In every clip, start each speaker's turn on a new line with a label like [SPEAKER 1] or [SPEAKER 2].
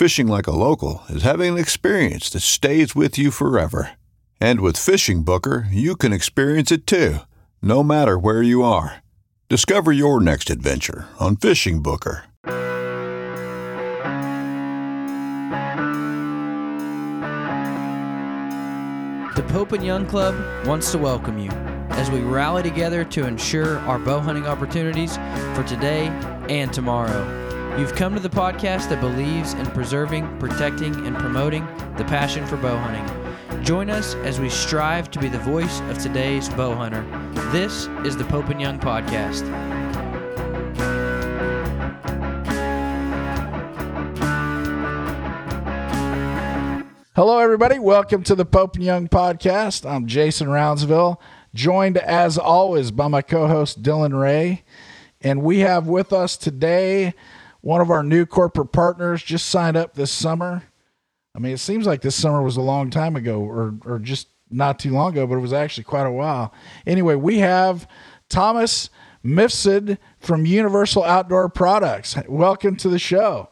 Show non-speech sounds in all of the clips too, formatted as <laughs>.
[SPEAKER 1] Fishing like a local is having an experience that stays with you forever. And with Fishing Booker, you can experience it too, no matter where you are. Discover your next adventure on Fishing Booker.
[SPEAKER 2] The Pope and Young Club wants to welcome you as we rally together to ensure our bow hunting opportunities for today and tomorrow. You've come to the podcast that believes in preserving, protecting, and promoting the passion for bow hunting. Join us as we strive to be the voice of today's bow hunter. This is the Pope and Young Podcast.
[SPEAKER 3] Hello, everybody. Welcome to the Pope and Young podcast. I'm Jason Rounsaville, joined as always by my co host Dylan Ray. And we have with us today one of our new corporate partners, just signed up this summer. I mean, it seems like this summer was a long time ago or, or just not too long ago, but it was actually quite a while. Anyway, we have Thomas Mifsud from Universal Outdoor Products. Welcome to the show.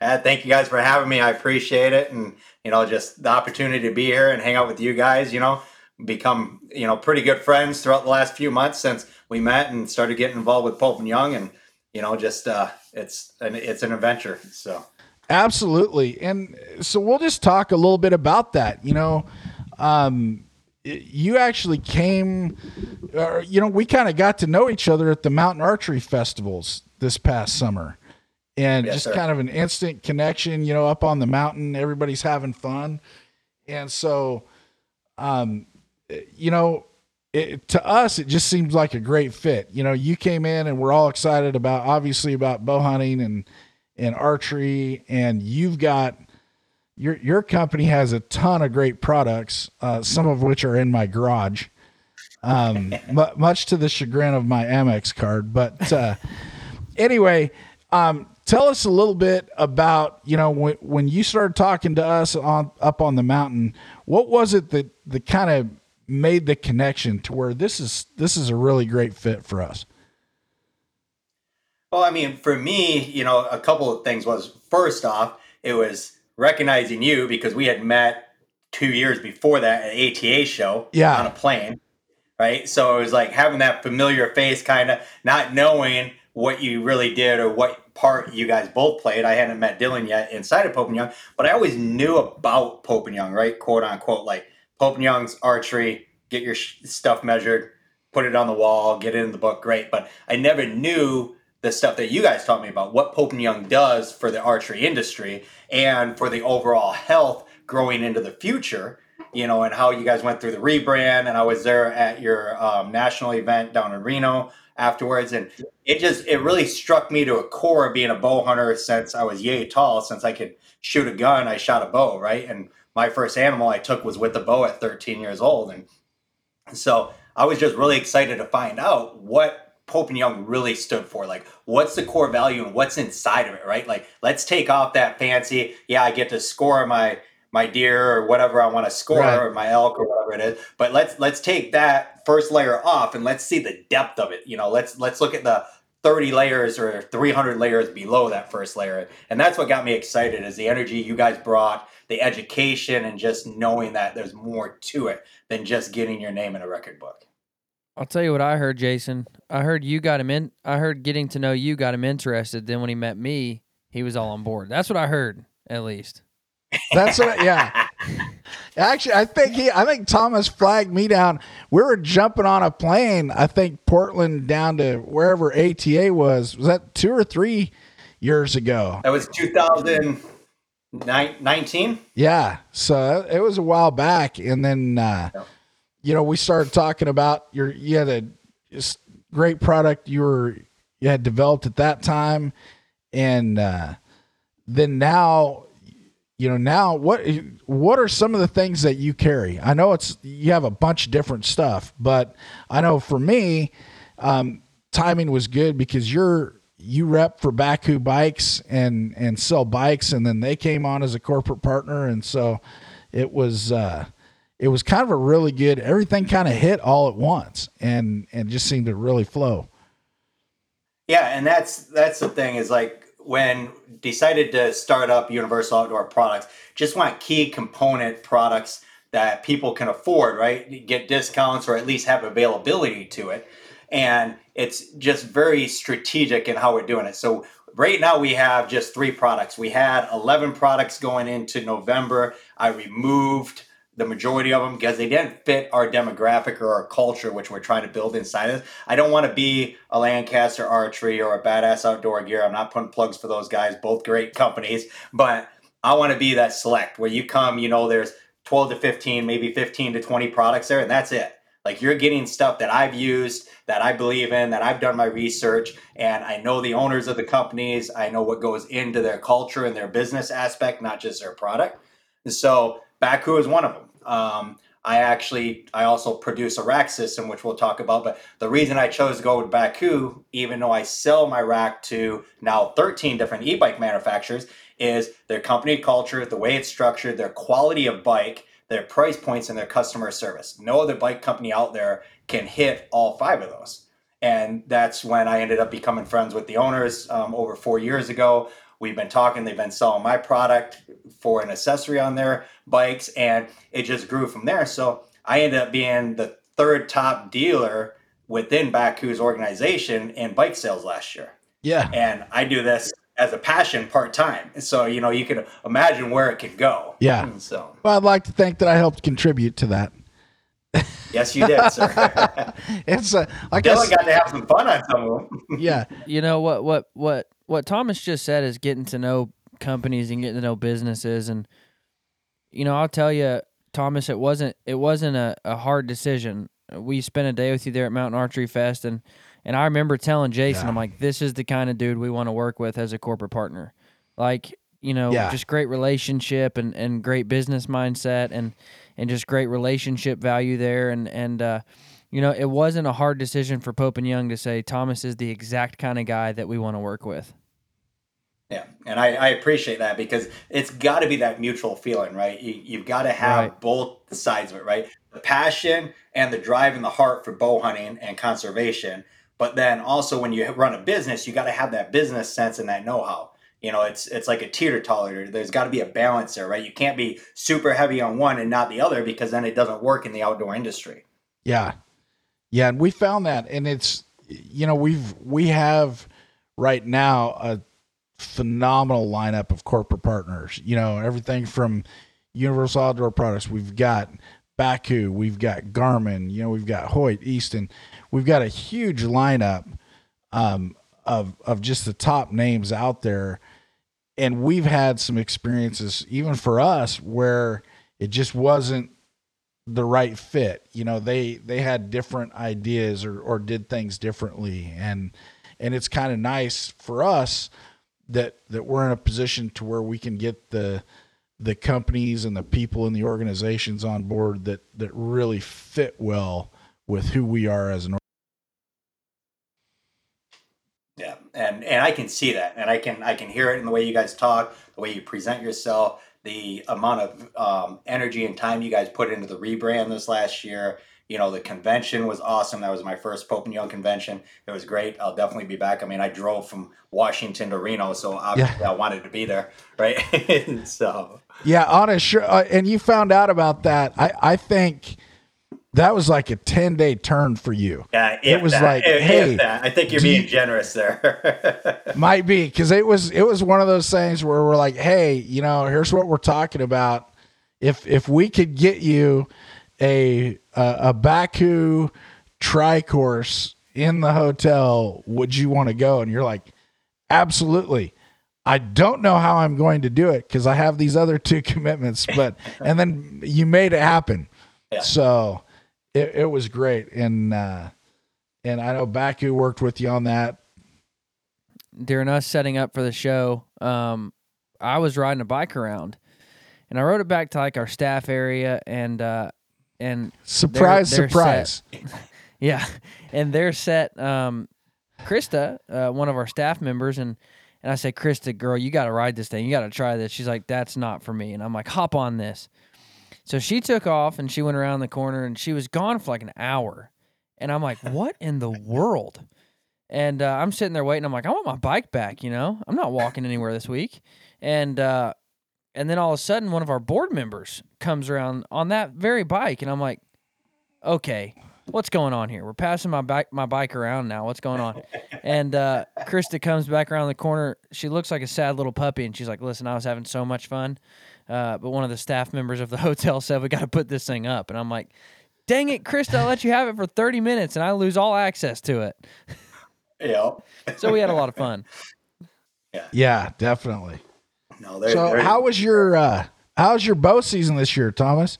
[SPEAKER 4] Uh, thank you guys for having me. I appreciate it, and you know, just the opportunity to be here and hang out with you guys. You know, become you know pretty good friends throughout the last few months since we met and started getting involved with Pope and Young, and you know, just uh, it's an it's an adventure. So
[SPEAKER 3] absolutely, and so we'll just talk a little bit about that. You know, um, you actually came, uh, you know, we kind of got to know each other at the mountain archery festivals this past summer and yes, just sir. kind of an instant connection, you know, up on the mountain, everybody's having fun. And so, um, you know, it, to us, it just seems like a great fit. You know, you came in and we're all excited about, obviously about bow hunting and, and archery, and you've got, your, your company has a ton of great products, uh, some of which are in my garage. Um, <laughs> much to the chagrin of my Amex card, but, uh, anyway, um, tell us a little bit about you know when when you started talking to us on up on the mountain what was it that that kind of made the connection to where this is this is a really great fit for us
[SPEAKER 4] well i mean for me you know a couple of things was first off it was recognizing you because we had met two years before that at ata show
[SPEAKER 3] yeah.
[SPEAKER 4] on a plane right so it was like having that familiar face kind of not knowing what you really did or what part you guys both played. I hadn't met Dylan yet inside of Pope and Young, but I always knew about Pope and Young, right? Quote unquote, like Pope Young's archery, get your stuff measured, put it on the wall, get it in the book, great. But I never knew the stuff that you guys taught me about, what Pope and Young does for the archery industry and for the overall health growing into the future you know, and how you guys went through the rebrand. And I was there at your um, national event down in Reno afterwards, and it just it really struck me to a core being a bow hunter since I was yay tall. Since I could shoot a gun, I shot a bow, right? And my first animal I took was with the bow at 13 years old, and so I was just really excited to find out what Pope and Young really stood for. Like, what's the core value and what's inside of it, right? Like, let's take off that fancy. Yeah, I get to score my my deer or whatever I want to score
[SPEAKER 3] Right.
[SPEAKER 4] or my elk or whatever it is. But let's let's take that first layer off and let's see the depth of it. You know, let's let's look at the 30 layers or 300 layers below that first layer. And that's what got me excited is the energy you guys brought, the education and just knowing that there's more to it than just getting your name in a record book.
[SPEAKER 2] I'll tell you what I heard, Jason. I heard you got him in. I heard getting to know you got him interested. Then when he met me, he was all on board. That's what I heard, at least.
[SPEAKER 3] That's what. Yeah. <laughs> Actually, I think he. I think Thomas flagged me down. We were jumping on a plane. I think Portland down to wherever ATA was. Was that two or three years ago?
[SPEAKER 4] That was 2019.
[SPEAKER 3] Yeah. So it was a while back, and then uh, you know we started talking about your. You had a just great product you were you had developed at that time, and uh, then now you know now what what are some of the things that you carry i know it's you have a bunch of different stuff but i know for me um, timing was good because you're you rep for Bakcou bikes and and sell bikes and then they came on as a corporate partner and so it was uh it was kind of a really good everything kind of hit all at once and and just seemed to really flow
[SPEAKER 4] Yeah, and that's that's the thing is like when decided to start up Universal Outdoor Products, just want key component products that people can afford, right? Get discounts or at least have availability to it. And it's just very strategic in how we're doing it. So right now we have just three products. We had 11 products going into November. I removed the majority of them because they didn't fit our demographic or our culture, which we're trying to build inside of. I don't want to be a Lancaster Archery or a Badass Outdoor Gear. I'm not putting plugs for those guys, both great companies, but I want to be that select where you come, you know, there's 12 to 15, maybe 15 to 20 products there, and that's it. Like you're getting stuff that I've used, that I believe in, that I've done my research, and I know the owners of the companies. I know what goes into their culture and their business aspect, not just their product. And so Bakcou is one of them. Um, I actually, I also produce a rack system, which we'll talk about. But the reason I chose to go with Bakcou, even though I sell my rack to now 13 different e-bike manufacturers, is their company culture, the way it's structured, their quality of bike, their price points, and their customer service. No other bike company out there can hit all five of those. And that's when I ended up becoming friends with the owners um, over four years ago. We've been talking, they've been selling my product for an accessory on their bikes, and it just grew from there. So I ended up being the third top dealer within Bakcou's organization in bike sales last year.
[SPEAKER 3] yeah
[SPEAKER 4] And I do this as a passion part time. So, you know, you can imagine where it could go.
[SPEAKER 3] Yeah.
[SPEAKER 4] So,
[SPEAKER 3] well i'd like to think that i helped contribute to that
[SPEAKER 4] yes, you did, sir. <laughs>
[SPEAKER 3] it's uh, like I
[SPEAKER 4] Dylan
[SPEAKER 3] s-
[SPEAKER 4] got to have some fun on some of them. <laughs>
[SPEAKER 3] yeah
[SPEAKER 2] You know what what what what Thomas just said is getting to know companies and getting to know businesses and you know, I'll tell you Thomas it wasn't it wasn't a, a hard decision. We spent a day with you there at Mountain Archery Fest and and I remember telling Jason
[SPEAKER 3] Yeah.
[SPEAKER 2] I'm like this is the kind of dude we want to work with as a corporate partner. Like, you know,
[SPEAKER 3] Yeah.
[SPEAKER 2] just great relationship and and great business mindset and and just great relationship value there and and uh you know, it wasn't a hard decision for Pope and Young to say Thomas is the exact kind of guy that we want to work with.
[SPEAKER 4] Yeah, and I, I appreciate that because it's got to be that mutual feeling, right? You, you've got to have
[SPEAKER 2] Right.
[SPEAKER 4] both sides of it, right? The passion and the drive and the heart for bow hunting and conservation. But then also when you run a business, you got to have that business sense and that know-how. You know, it's it's like a teeter totter. There's got to be a balance there, right? You can't be super heavy on one and not the other because then it doesn't work in the outdoor industry.
[SPEAKER 3] Yeah. Yeah, and we found that and it's you know, we've we have right now a phenomenal lineup of corporate partners. You know, everything from Universal Outdoor Products, we've got Bakcou, we've got Garmin, you know, we've got Hoyt, Easton. We've got a huge lineup um of of just the top names out there. And we've had some experiences even for us where it just wasn't the right fit. You know, they they had different ideas or or did things differently, and and it's kind of nice for us that that we're in a position to where we can get the the companies and the people and the organizations on board that that really fit well with who we are as an
[SPEAKER 4] Yeah, and and I can see that, and I can I can hear it in the way you guys talk, the way you present yourself. the amount of um, energy and time you guys put into the rebrand this last year. You know, the convention was awesome. That was my first Pope and Young convention. It was great. I'll definitely be back. I mean, I drove from Washington to Reno, so obviously yeah. I wanted to be there, <laughs> right? <laughs> so
[SPEAKER 3] yeah, on a sure. Uh, and you found out about that. I I think that was like a 10 day turn for you.
[SPEAKER 4] Yeah, it was
[SPEAKER 3] that,
[SPEAKER 4] like, <laughs> hey, I think you're being you, generous there. <laughs>
[SPEAKER 3] might be because it was it was one of those things where we're like, hey, you know, here's what we're talking about. If if we could get you a a, a Bakcou tri course in the hotel, would you want to go? And you're like, absolutely. I don't know how I'm going to do it because I have these other two <laughs> commitments, but and then you made it happen. Yeah. So it, it was great. And uh and I know Bakcou worked with you on that.
[SPEAKER 2] During us setting up for the show, um, I was riding a bike around and I rode it back to like our staff area and uh and
[SPEAKER 3] surprise, they're, they're surprise. <laughs>
[SPEAKER 2] yeah, and they're set. Um, Krista, uh, one of our staff members, and and I said, Krista, girl, you got to ride this thing. You got to try this. She's like, that's not for me. And I'm like, hop on this. So she took off and she went around the corner and she was gone for like an hour. And I'm like, <laughs> what in the world? And uh, I'm sitting there waiting. I'm like, I want my bike back. You know, I'm not walking anywhere this week. And uh, and then all of a sudden, one of our board members comes around on that very bike, and I'm like, okay, what's going on here? We're passing my bike my bike around now. What's going on? And uh, Krista comes back around the corner. She looks like a sad little puppy, and she's like, "Listen, I was having so much fun, uh, but one of the staff members of the <laughs> hotel said we got to put this thing up." And I'm like, "Dang it, Krista! I let you have it for 30 minutes, and I lose all access to it." <laughs>
[SPEAKER 4] Yeah.
[SPEAKER 2] so we had a lot of fun.
[SPEAKER 3] Yeah. Yeah, definitely. No, they're, so they're, how was your uh, how's your bow season this year, Thomas?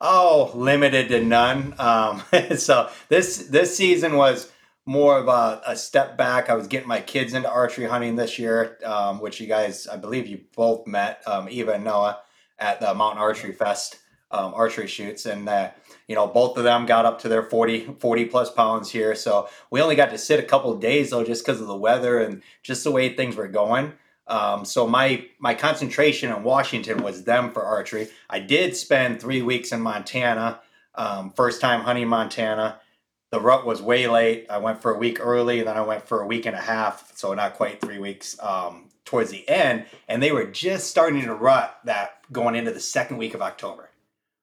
[SPEAKER 4] Oh, limited to none. Um, <laughs> so this this season was more of a, a, step back. I was getting my kids into archery hunting this year, um, which you guys, I believe you both met, um, Eva and Noah, at the Mountain Archery Fest um, archery shoots. And, uh, you know, both of them got up to their 40, 40 plus pounds here. So we only got to sit a couple days, though, just because of the weather and just the way things were going. Um, so my my concentration in Washington was them for archery. I did spend three weeks in Montana, um, first time hunting Montana. The rut was way late. I went for a week early, and then I went for a week and a half, so not quite three weeks um, towards the end. And they were just starting to rut that going into the second week of October,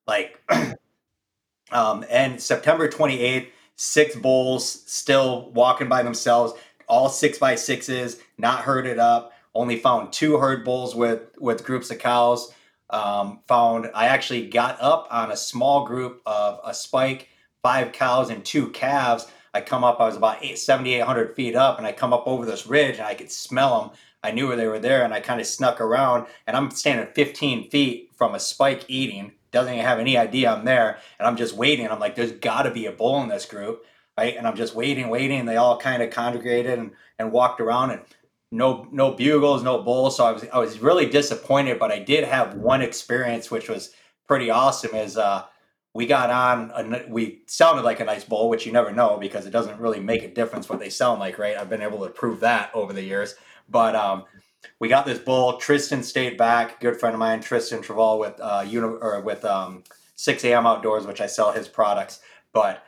[SPEAKER 4] like, <clears throat> um, and September twenty eighth. Six bulls still walking by themselves, all six by sixes, not herded up only found two herd bulls with with groups of cows. Um, found I actually got up on a small group of a spike, five cows and two calves. I come up, I was about 7,800 feet up, and I come up over this ridge and I could smell them. I knew where they were there, and I kind of snuck around. And I'm standing 15 feet from a spike eating, doesn't even have any idea I'm there, and I'm just waiting. I'm like, there's got to be a bull in this group, right? And I'm just waiting, waiting. They all kind of congregated and, and walked around, and no no bugles, no bulls. So I was I was really disappointed, but I did have one experience which was pretty awesome. Is uh, we got on a, we sounded like a nice bull, which you never know because it doesn't really make a difference what they sound like, right? I've been able to prove that over the years. But um, we got this bull. Tristan stayed back. Good friend of mine, Tristan Traval with uh, uni- or with um, 6 a.m. Outdoors, which I sell his products. But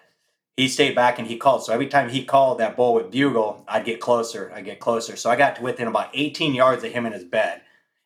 [SPEAKER 4] he stayed back and he called. So every time he called that bull with bugle, I'd get closer. I'd get closer. So I got to within about 18 yards of him in his bed.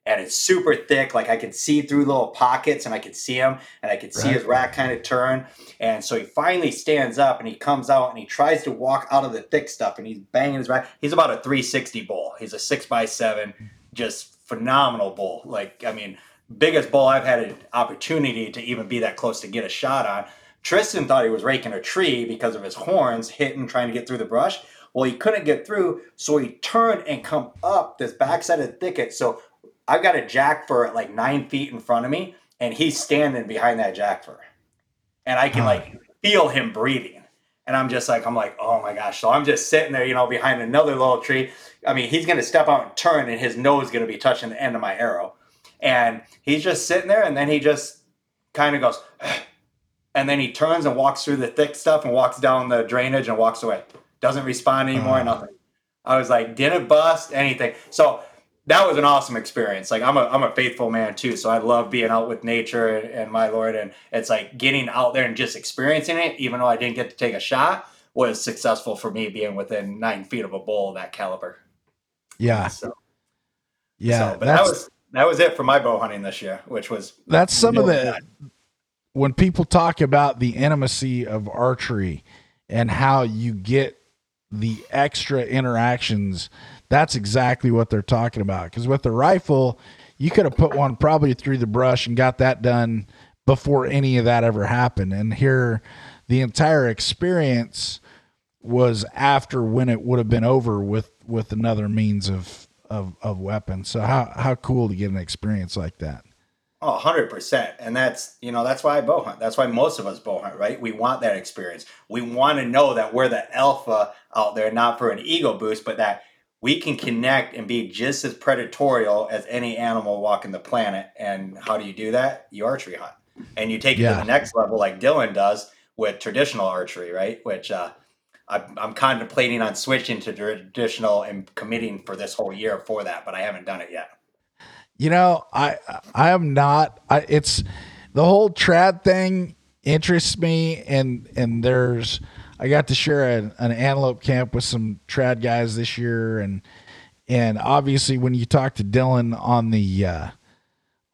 [SPEAKER 4] And it's super thick. Like I could see through little pockets and I could see him and I could see right. his rack kind of turn. And so he finally stands up and he comes out and he tries to walk out of the thick stuff and he's banging his rack. He's about a 360 bull. He's a six by seven, just phenomenal bull. Like, I mean, biggest bull I've had an opportunity to even be that close to get a shot on. Tristan thought he was raking a tree because of his horns hitting, trying to get through the brush. Well, he couldn't get through, so he turned and come up this backside of the thicket. So I've got a jack fir at like nine feet in front of me, and he's standing behind that jack fir. And I can like feel him breathing. And I'm just like, I'm like, oh my gosh. So I'm just sitting there, you know, behind another little tree. I mean, he's gonna step out and turn, and his nose is gonna be touching the end of my arrow. And he's just sitting there, and then he just kind of goes, <sighs> and then he turns and walks through the thick stuff and walks down the drainage and walks away. Doesn't respond anymore. Uh, nothing. I was like, didn't bust anything. So that was an awesome experience. Like I'm a I'm a faithful man too, so I love being out with nature and, and, my Lord. And it's like getting out there and just experiencing it, even though I didn't get to take a shot, was successful for me being within nine feet of a bull of that caliber.
[SPEAKER 3] Yeah.
[SPEAKER 4] So,
[SPEAKER 3] yeah.
[SPEAKER 4] So, but that was that was it for my bow hunting this year, which was
[SPEAKER 3] that's some of the when people talk about the intimacy of archery and how you get the extra interactions that's exactly what they're talking about. Because with the rifle, you could have put one probably through the brush and got that done before any of that ever happened. And here, the entire experience was after when it would have been over with with another means of of, of weapon. So how how cool to get an experience like that.
[SPEAKER 4] Oh, 100%. And that's, you know, that's why I bow hunt. That's why most of us bow hunt, right? We want that experience. We want to know that we're the alpha out there, not for an ego boost, but that we can connect and be just as predatorial as any animal walking the planet. And how do you do that? You archery hunt. And you take it yeah. to the next level, like Dylan does with traditional archery, right? Which uh, I'm, I'm contemplating on switching to traditional and committing for this whole year for that, but I haven't done it yet.
[SPEAKER 3] You know, I I am not. I, it's the whole trad thing interests me, and and there's I got to share an, an antelope camp with some trad guys this year, and and obviously when you talk to Dylan on the uh,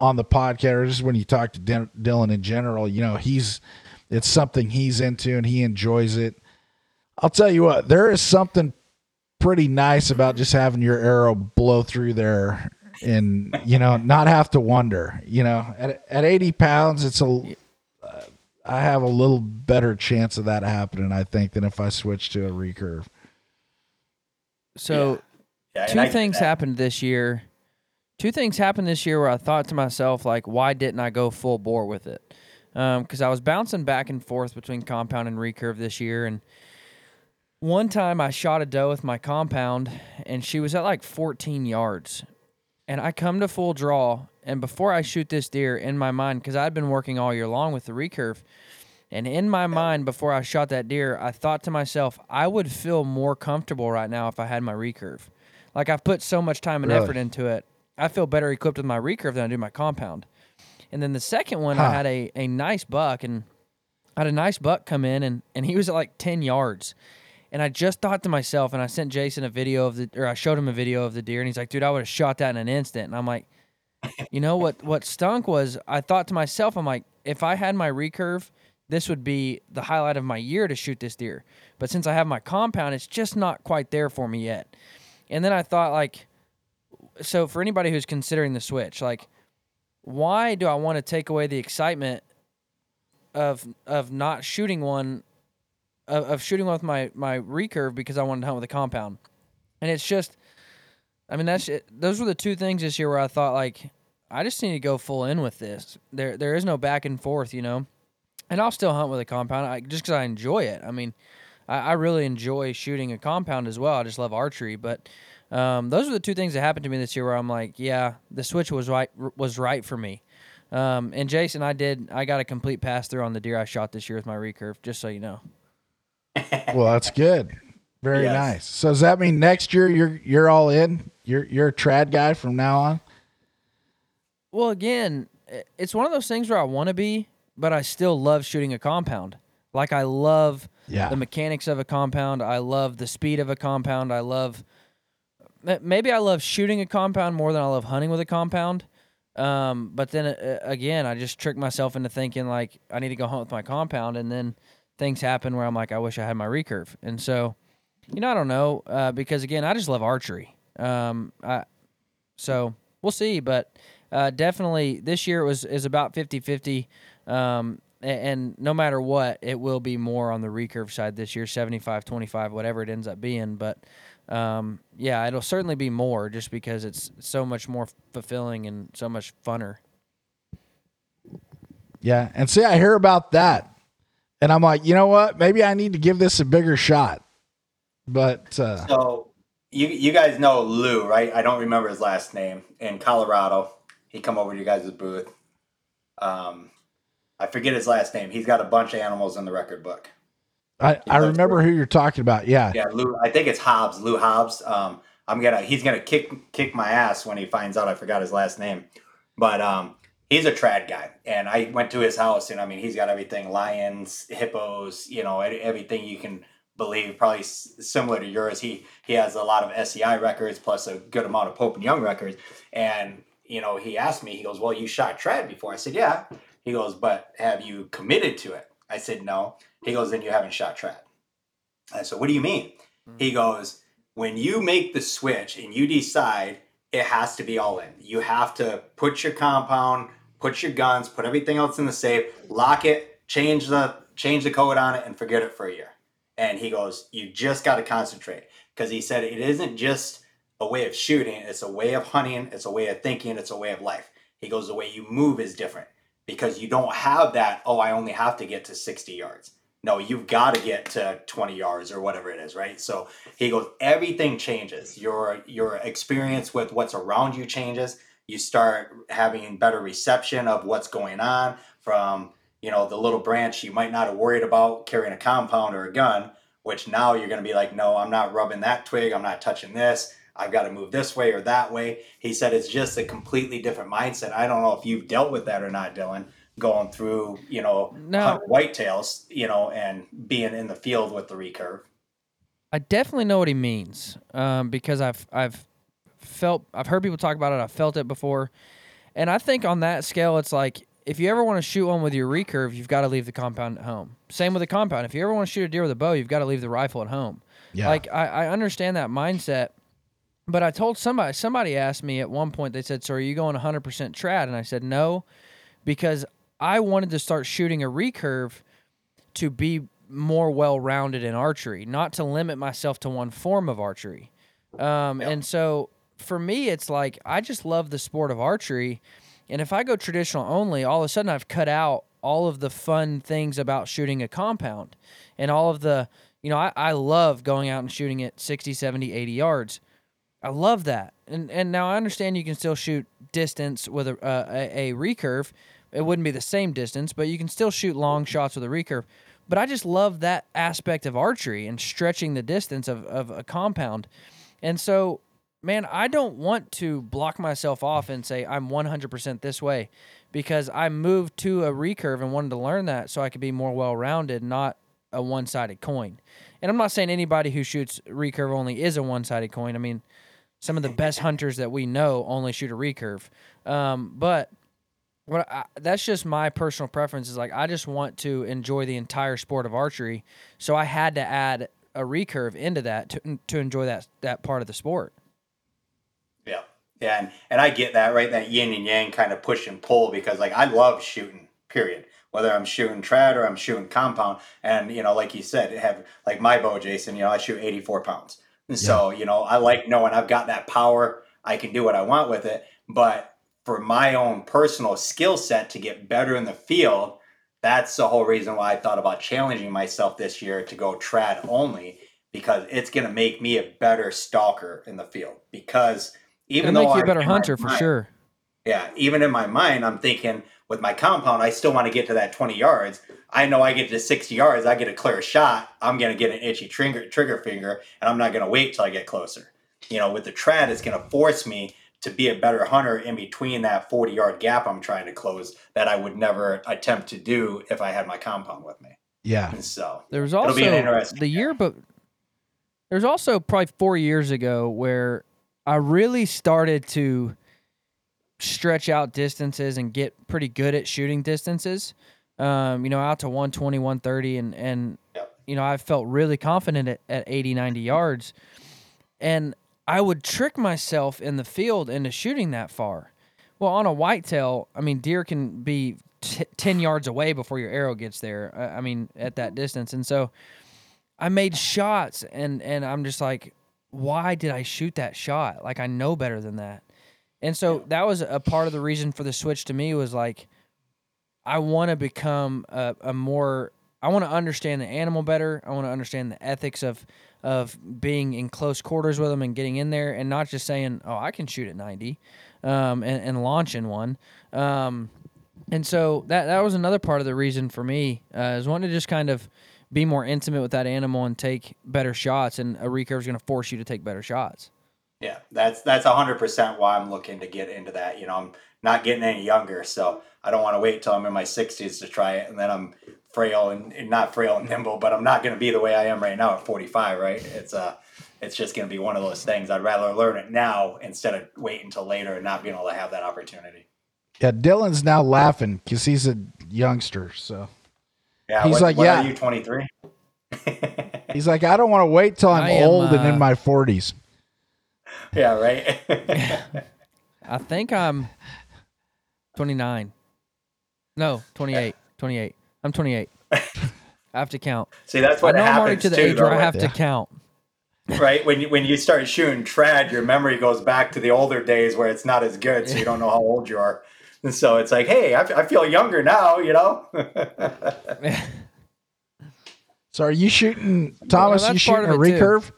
[SPEAKER 3] on the podcast, or just when you talk to D- Dylan in general, you know he's it's something he's into and he enjoys it. I'll tell you what, there is something pretty nice about just having your arrow blow through there and you know not have to wonder. You know, at at eighty pounds, it's a I have a little better chance of that happening, I think, than if I switch to a recurve.
[SPEAKER 2] So, yeah. Yeah, two things happened this year. Two things happened this year where I thought to myself, like, why didn't I go full bore with it? Because um, I was bouncing back and forth between compound and recurve this year, and one time I shot a doe with my compound, and she was at like 14 yards, and I come to full draw, and before I shoot this deer, in my mind, because I'd been working all year long with the recurve, and in my mind, before I shot that deer, I thought to myself, I would feel more comfortable right now if I had my recurve. Like I've put so much time and really? effort into it. I feel better equipped with my recurve than I do my compound. And then the second one, huh. I had a, a nice buck, and I had a nice buck come in, and, and he was at like 10 yards. And I just thought to myself, and I sent Jason a video of the, or I showed him a video of the deer, and he's like, dude, I would have shot that in an instant. And I'm like, you know what? What stunk was I thought to myself, I'm like, if I had my recurve, this would be the highlight of my year to shoot this deer. But since I have my compound, it's just not quite there for me yet. And then I thought, like, so for anybody who's considering the switch, like, why do I want to take away the excitement of of not shooting one, of, of shooting with my my recurve because I wanted to hunt with a compound? And it's just I mean, that's those were the two things this year where I thought like I just need to go full in with this. There there is no back and forth, you know. And I'll still hunt with a compound I, just because I enjoy it. I mean, I, I, really enjoy shooting a compound as well. I just love archery, but um, those are the two things that happened to me this year where I'm like, yeah, the switch was right was right for me. Um, and Jason, I did I got a complete pass through on the deer I shot this year with my recurve, just so you know.
[SPEAKER 3] well, that's good. Very yes. nice. So does that mean next year you're you're all in? You're you're a trad guy from now on.
[SPEAKER 2] Well, again, it's one of those things where I want to be, but I still love shooting a compound. Like I love yeah. the mechanics of a compound. I love the speed of a compound. I love maybe I love shooting a compound more than I love hunting with a compound. Um, but then uh, again, I just trick myself into thinking like I need to go hunt with my compound, and then things happen where I'm like, I wish I had my recurve, and so you know, I don't know uh, because again, I just love archery. Um, I, so we'll see, but uh, definitely this year it was is about 50-50. Um, and, and no matter what, it will be more on the recurve side this year, 75-25, whatever it ends up being. But um, yeah, it'll certainly be more just because it's so much more fulfilling and so much funner.
[SPEAKER 3] Yeah, and see, I hear about that, and I'm like, you know what? Maybe I need to give this a bigger shot. But uh,
[SPEAKER 4] so you you guys know Lou, right? I don't remember his last name. In Colorado, he come over to you guys' booth. Um, I forget his last name. He's got a bunch of animals in the record book.
[SPEAKER 3] I, I remember who you're talking about. Yeah.
[SPEAKER 4] Yeah, Lou. I think it's Hobbs, Lou Hobbs. Um, I'm gonna he's gonna kick kick my ass when he finds out I forgot his last name. But um, he's a trad guy, and I went to his house, and I mean he's got everything: lions, hippos, you know, everything you can believe. Probably similar to yours. He he has a lot of SCI records plus a good amount of Pope and Young records, and you know he asked me. He goes, "Well, you shot trad before?" I said, "Yeah." He goes, "But have you committed to it?" I said, "No." He goes, "Then you haven't shot trap. I said, "What do you mean?" Mm-hmm. He goes when you make the switch and you decide it has to be all in, you have to put your compound, put your guns, put everything else in the safe, lock it, change the change the code on it, and forget it for a year. And he goes, you just got to concentrate because he said it isn't just a way of shooting; it's a way of hunting, it's a way of thinking, it's a way of life. He goes, the way you move is different because you don't have that. Oh, I only have to get to sixty yards no, you've got to get to 20 yards or whatever it is, right? So he goes, everything changes. Your your experience with what's around you changes. You start having better reception of what's going on from, you know, the little branch you might not have worried about carrying a compound or a gun, which now you're going to be like, no, I'm not rubbing that twig. I'm not touching this. I've got to move this way or that way. He said it's just a completely different mindset. I don't know if you've dealt with that or not, Dylan, going through, you know,
[SPEAKER 2] no.
[SPEAKER 4] whitetails, you know, and being in the field with the recurve.
[SPEAKER 2] I definitely know what he means um, because I've I've felt I've heard people talk about it. I've felt it before, and I think on that scale, it's like if you ever want to shoot one with your recurve, you've got to leave the compound at home. Same with the compound. If you ever want to shoot a deer with a bow, you've got to leave the rifle at home. Yeah. Like I, I understand that mindset, but I told somebody somebody asked me at one point. They said, "So are you going 100% trad?" And I said, "No." Because I wanted to start shooting a recurve to be more well rounded in archery, not to limit myself to one form of archery. Um, And so for me, it's like I just love the sport of archery. And if I go traditional only, all of a sudden I've cut out all of the fun things about shooting a compound and all of the, you know, I, I love going out and shooting at 60, 70, 80 yards. I love that. And and now I understand you can still shoot distance with a, uh, a, a recurve, it wouldn't be the same distance, but you can still shoot long shots with a recurve. But I just love that aspect of archery and stretching the distance of, of a compound. And so, man, I don't want to block myself off and say I'm 100% this way because I moved to a recurve and wanted to learn that so I could be more well rounded, not a one sided coin. And I'm not saying anybody who shoots recurve only is a one sided coin. I mean, some of the best hunters that we know only shoot a recurve. Um, but what I, that's just my personal preference is like I just want to enjoy the entire sport of archery, so I had to add a recurve into that to to enjoy that that part of the sport.
[SPEAKER 4] Yeah, yeah, and, and I get that right, that yin and yang kind of push and pull because like I love shooting, period. Whether I'm shooting trad or I'm shooting compound, and you know, like you said, have like my bow, Jason. You know, I shoot 84 pounds, and so you know, I like knowing I've got that power. I can do what I want with it, but for my own personal skill set to get better in the field, that's the whole reason why I thought about challenging myself this year to go trad only because it's going to make me a better stalker in the field. Because even
[SPEAKER 2] It'll
[SPEAKER 4] though
[SPEAKER 2] make you a better hunter for sure.
[SPEAKER 4] Yeah, even in my mind, I'm thinking with my compound, I still want to get to that 20 yards. I know I get to 60 yards, I get a clear shot. I'm going to get an itchy trigger trigger finger, and I'm not going to wait till I get closer. You know, with the trad, it's going to force me to be a better hunter in between that 40 yard gap I'm trying to close that I would never attempt to do if I had my compound with me.
[SPEAKER 3] Yeah.
[SPEAKER 4] And so
[SPEAKER 2] there was also the year, but there's also probably four years ago where I really started to stretch out distances and get pretty good at shooting distances. Um, you know, out to 120, 130, and, and, you know, I felt really confident at, at 80, 90 yards. And I would trick myself in the field into shooting that far. Well, on a whitetail, I mean, deer can be t- 10 yards away before your arrow gets there. I mean, at that distance. And so I made shots and and I'm just like, why did I shoot that shot? Like I know better than that. And so that was a part of the reason for the switch to me was like I want to become a, a more I want to understand the animal better. I want to understand the ethics of of being in close quarters with them and getting in there and not just saying, "Oh, I can shoot at 90," um, and, and launching one. Um, and so that that was another part of the reason for me uh, is wanting to just kind of be more intimate with that animal and take better shots. And a recurve is going to force you to take better shots.
[SPEAKER 4] Yeah, that's that's a hundred percent why I'm looking to get into that. You know, I'm not getting any younger, so I don't want to wait till I'm in my sixties to try it, and then I'm frail and, and not frail and nimble, but I'm not going to be the way I am right now at 45. Right? It's uh, it's just going to be one of those things. I'd rather learn it now instead of wait until later and not being able to have that opportunity.
[SPEAKER 3] Yeah, Dylan's now laughing because he's a youngster. So
[SPEAKER 4] Yeah,
[SPEAKER 3] He's
[SPEAKER 4] what-
[SPEAKER 3] like,
[SPEAKER 4] what
[SPEAKER 3] yeah.
[SPEAKER 4] Are you 23? <laughs>
[SPEAKER 3] he's like, I don't want to wait till I'm
[SPEAKER 2] am,
[SPEAKER 3] old and
[SPEAKER 2] uh,
[SPEAKER 3] in my 40s.
[SPEAKER 4] Yeah, right. <laughs>
[SPEAKER 2] I think I'm 29. No, 28. 28. I'm 28. <laughs> I have to count.
[SPEAKER 4] See, that's
[SPEAKER 2] I
[SPEAKER 4] what
[SPEAKER 2] know I'm
[SPEAKER 4] happens
[SPEAKER 2] already to the
[SPEAKER 4] too,
[SPEAKER 2] age where I have
[SPEAKER 3] Yeah.
[SPEAKER 2] to count. <laughs>
[SPEAKER 4] right? When you, when you start shooting trad, your memory goes back to the older days where it's not as good, so you don't know how old you are. And so it's like, hey, I, f- I feel younger now, you know.
[SPEAKER 3] So are you shooting, Thomas?
[SPEAKER 2] that's
[SPEAKER 3] you shooting a
[SPEAKER 2] recurve? too.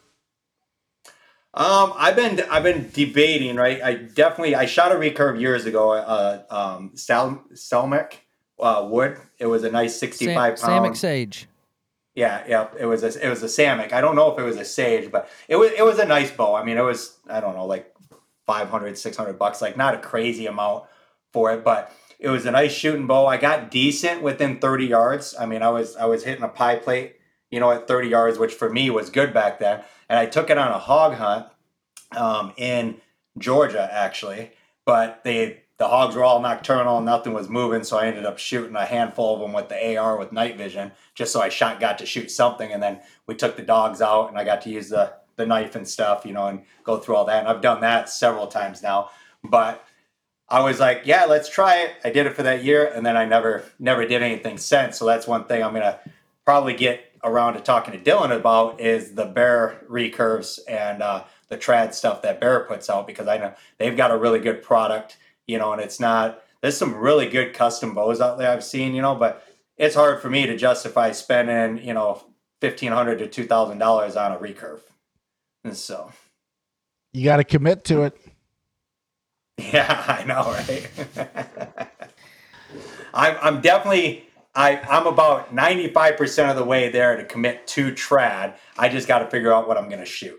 [SPEAKER 4] Um, I've been I've been debating, right? I definitely I shot a recurve years ago. Uh, um, Sal Selmic uh, wood. It was a nice sixty
[SPEAKER 2] Sam,
[SPEAKER 4] pound.
[SPEAKER 2] Samick Sage.
[SPEAKER 4] Yeah, yeah. It was a it was a Samick. I don't know if it was a Sage, but it was it was a nice bow. I mean, it was I don't know like 500, 600 bucks. Like not a crazy amount for it, but it was a nice shooting bow. I got decent within thirty yards. I mean, I was I was hitting a pie plate, you know, at thirty yards, which for me was good back then. And I took it on a hog hunt um, in Georgia actually, but they the hogs were all nocturnal, nothing was moving, so I ended up shooting a handful of them with the AR with night vision, just so I shot got to shoot something, and then we took the dogs out, and I got to use the the knife and stuff, you know, and go through all that. And I've done that several times now, but I was like, yeah, let's try it. I did it for that year, and then I never never did anything since. So that's one thing I'm gonna probably get around to talking to Dylan about is the bear recurves and uh, the trad stuff that Bear puts out because I know they've got a really good product, you know, and it's not. There's some really good custom bows out there I've seen, you know, but it's hard for me to justify spending, you know, fifteen hundred to two thousand dollars on a recurve. And so,
[SPEAKER 3] You got to commit to it. <laughs>
[SPEAKER 4] yeah, I know, right? <laughs> I'm, I'm definitely, I, I'm about 95% of the way there to commit to trad. I just got to figure out what I'm going to shoot.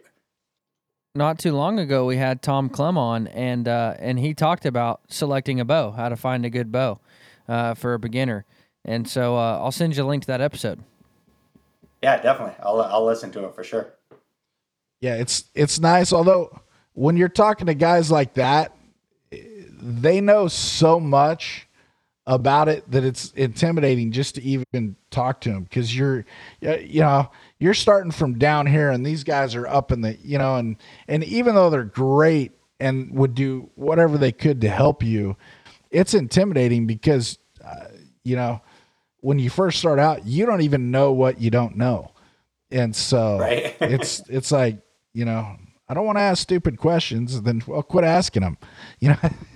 [SPEAKER 2] Not too long ago, we had Tom Clum on, and uh, and he talked about selecting a bow, how to find a good bow uh, for a beginner. And so uh, I'll send you a link to that episode.
[SPEAKER 4] Yeah, definitely. I'll, I'll listen to it for sure.
[SPEAKER 3] Yeah, it's it's nice. Although when you're talking to guys like that, they know so much about it that it's intimidating just to even talk to them because you're you know you're starting from down here and these guys are up in the you know and and even though they're great and would do whatever they could to help you it's intimidating because uh, you know when you first start out you don't even know what you don't know. And so
[SPEAKER 4] Right. <laughs>
[SPEAKER 3] it's it's like you know i don't want to ask stupid questions then well quit asking them you know <laughs>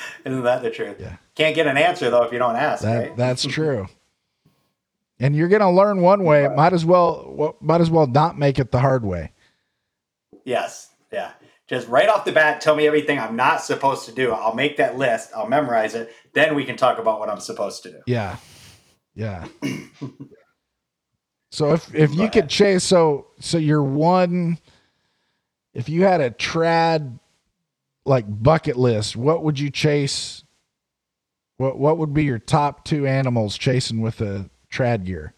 [SPEAKER 3] <laughs>
[SPEAKER 4] Isn't that the truth?
[SPEAKER 3] Yeah.
[SPEAKER 4] Can't get an answer, though, if you don't ask,
[SPEAKER 3] that
[SPEAKER 4] right?
[SPEAKER 3] that's <laughs> true and you're gonna learn one way it might as well well, might as well not make it the hard way
[SPEAKER 4] Yes. Yeah. Just right off the bat, tell me everything I'm not supposed to do. I'll make that list. I'll memorize it. Then we can talk about what I'm supposed to do.
[SPEAKER 3] yeah yeah <clears throat> so if if you could chase so so you're one if you had a trad like bucket list what would you chase what what would be your top two animals chasing with a trad gear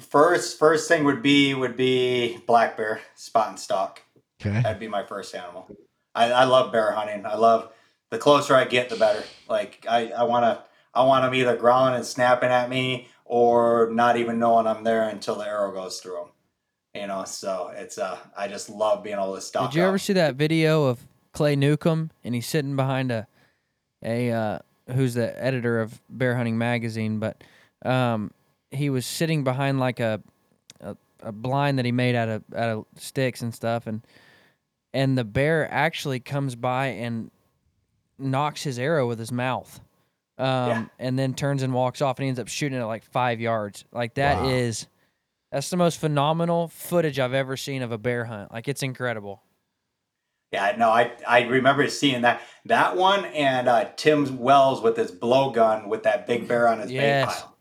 [SPEAKER 4] First, first thing would be would be black bear spot and stalk.
[SPEAKER 3] okay
[SPEAKER 4] That'd be my first animal. I, I love bear hunting. I love the closer I get, the better. Like I, I want to, I want them either growling and snapping at me or not even knowing I'm there until the arrow goes through them. You know, so it's uh, I just love being able to stalk.
[SPEAKER 2] Did you ever
[SPEAKER 4] them.
[SPEAKER 2] see that video of Clay Newcomb and he's sitting behind a a uh, who's the editor of Bear Hunting Magazine, but um, he was sitting behind like a, a a blind that he made out of out of sticks and stuff, and and the bear actually comes by and knocks his arrow with his mouth. Um,
[SPEAKER 4] Yeah.
[SPEAKER 2] and then turns and walks off and he ends up shooting it at like five yards. Like that
[SPEAKER 3] Wow.
[SPEAKER 2] is, that's the most phenomenal footage I've ever seen of a bear hunt. Like it's incredible.
[SPEAKER 4] Yeah, no, I I remember seeing that that one and uh, Tim Wells with his blowgun with that big bear on his bait pile.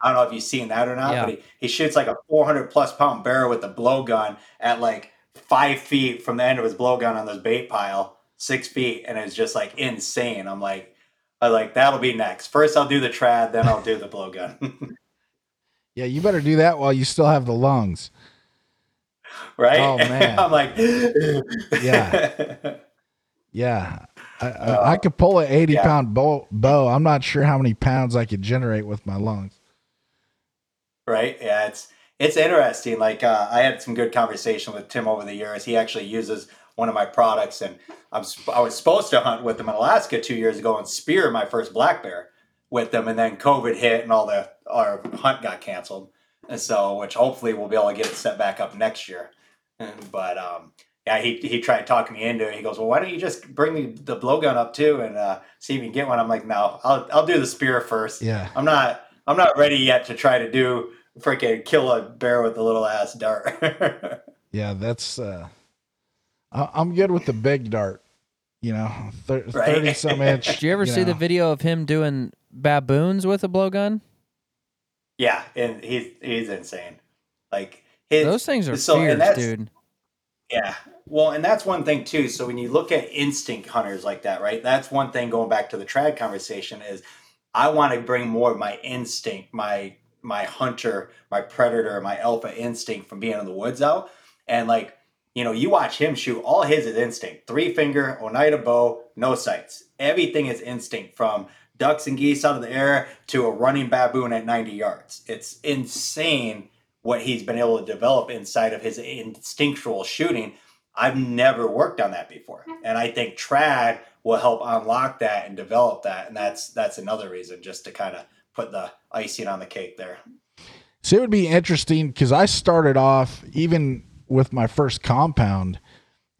[SPEAKER 4] I don't know if you've seen that or not,
[SPEAKER 2] Yeah.
[SPEAKER 4] but he, he shoots like a 400 plus pound bear with a blowgun at like five feet from the end of his blowgun on this bait pile, six feet, and it's just like insane. I'm like, I like that'll be next. First, I'll do the trad, then I'll do the blowgun. <laughs>
[SPEAKER 3] Yeah, you better do that while you still have the lungs.
[SPEAKER 4] Right?
[SPEAKER 3] Oh, <laughs> man.
[SPEAKER 4] I'm like,
[SPEAKER 3] Yeah. <laughs> Yeah. I, I, I could pull an 80
[SPEAKER 4] yeah.
[SPEAKER 3] pound bow, bow. I'm not sure how many pounds I could generate with my lungs.
[SPEAKER 4] right? Yeah, it's it's interesting. Like uh, I had some good conversation with Tim over the years. He actually uses one of my products, and I'm I was supposed to hunt with him in Alaska two years ago and spear my first black bear with them, and then COVID hit and all the our hunt got canceled, and so which hopefully we'll be able to get it set back up next year. But um, yeah, he he tried talking me into it. He goes, "Well, why don't you just bring me the blowgun up too and uh, see if you can get one?" I'm like, "No, I'll I'll do the spear first.
[SPEAKER 3] Yeah.
[SPEAKER 4] I'm not I'm not ready yet to try to do freaking kill a bear with a little ass dart. <laughs>
[SPEAKER 3] Yeah. That's, uh, I, I'm good with the big dart, you know, thir-
[SPEAKER 4] Right.
[SPEAKER 3] 30 some inch. <laughs>
[SPEAKER 2] Did you ever see the video of him doing baboons with a blowgun?
[SPEAKER 4] Yeah, and he's he's insane. Like his,
[SPEAKER 2] Those things are
[SPEAKER 4] so-
[SPEAKER 2] fierce, dude.
[SPEAKER 4] Yeah. Well, and that's one thing too. So when you look at instinct hunters like that, right? That's one thing going back to the trad conversation is I want to bring more of my instinct, my my hunter, my predator, my alpha instinct from being in the woods out. And like, you know, you watch him shoot, all his is instinct. Three finger, Oneida bow, no sights. Everything is instinct from ducks and geese out of the air to a running baboon at 90 yards. It's insane what he's been able to develop inside of his instinctual shooting. I've never worked on that before. And I think trad will help unlock that and develop that. And that's that's another reason just to kind of put the icing on the cake there.
[SPEAKER 3] So it would be interesting because I started off even with my first compound.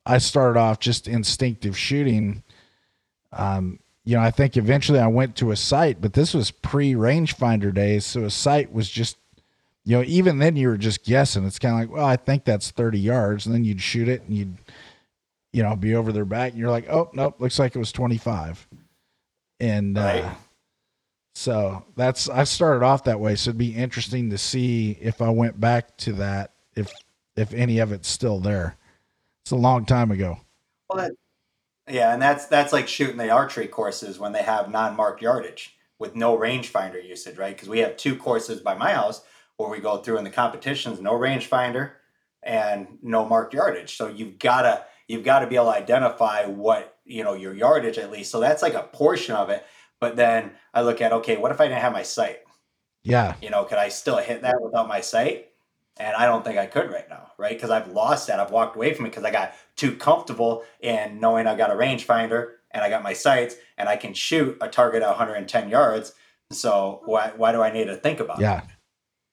[SPEAKER 3] I started off just instinctive shooting. Um, you know, I think eventually I went to a sight, but this was pre rangefinder days, so a sight was just, you know, even then you were just guessing. It's kind of like, well, I think that's thirty yards, and then you'd shoot it, and you'd, you know, be over their back, and you're like, oh nope, looks like it was twenty five, and uh, so that's I started off that way. So it'd be interesting to see if I went back to that, if if any of it's still there. It's a long time ago.
[SPEAKER 4] Well, that, yeah, and that's that's like shooting the archery courses when they have non-marked yardage with no rangefinder usage, right? Because we have two courses by my house where we go through in the competitions, no rangefinder and no marked yardage. So you've gotta you've got to be able to identify what you know your yardage at least. So that's like a portion of it. But then I look at okay, what if I didn't have my sight?
[SPEAKER 3] Yeah,
[SPEAKER 4] You know, could I still hit that without my sight? And I don't think I could right now, right? Because I've lost that. I've walked away from it because I got too comfortable in knowing I got a rangefinder and I got my sights and I can shoot a target at 110 yards. So why why do I need to think about it?
[SPEAKER 3] yeah,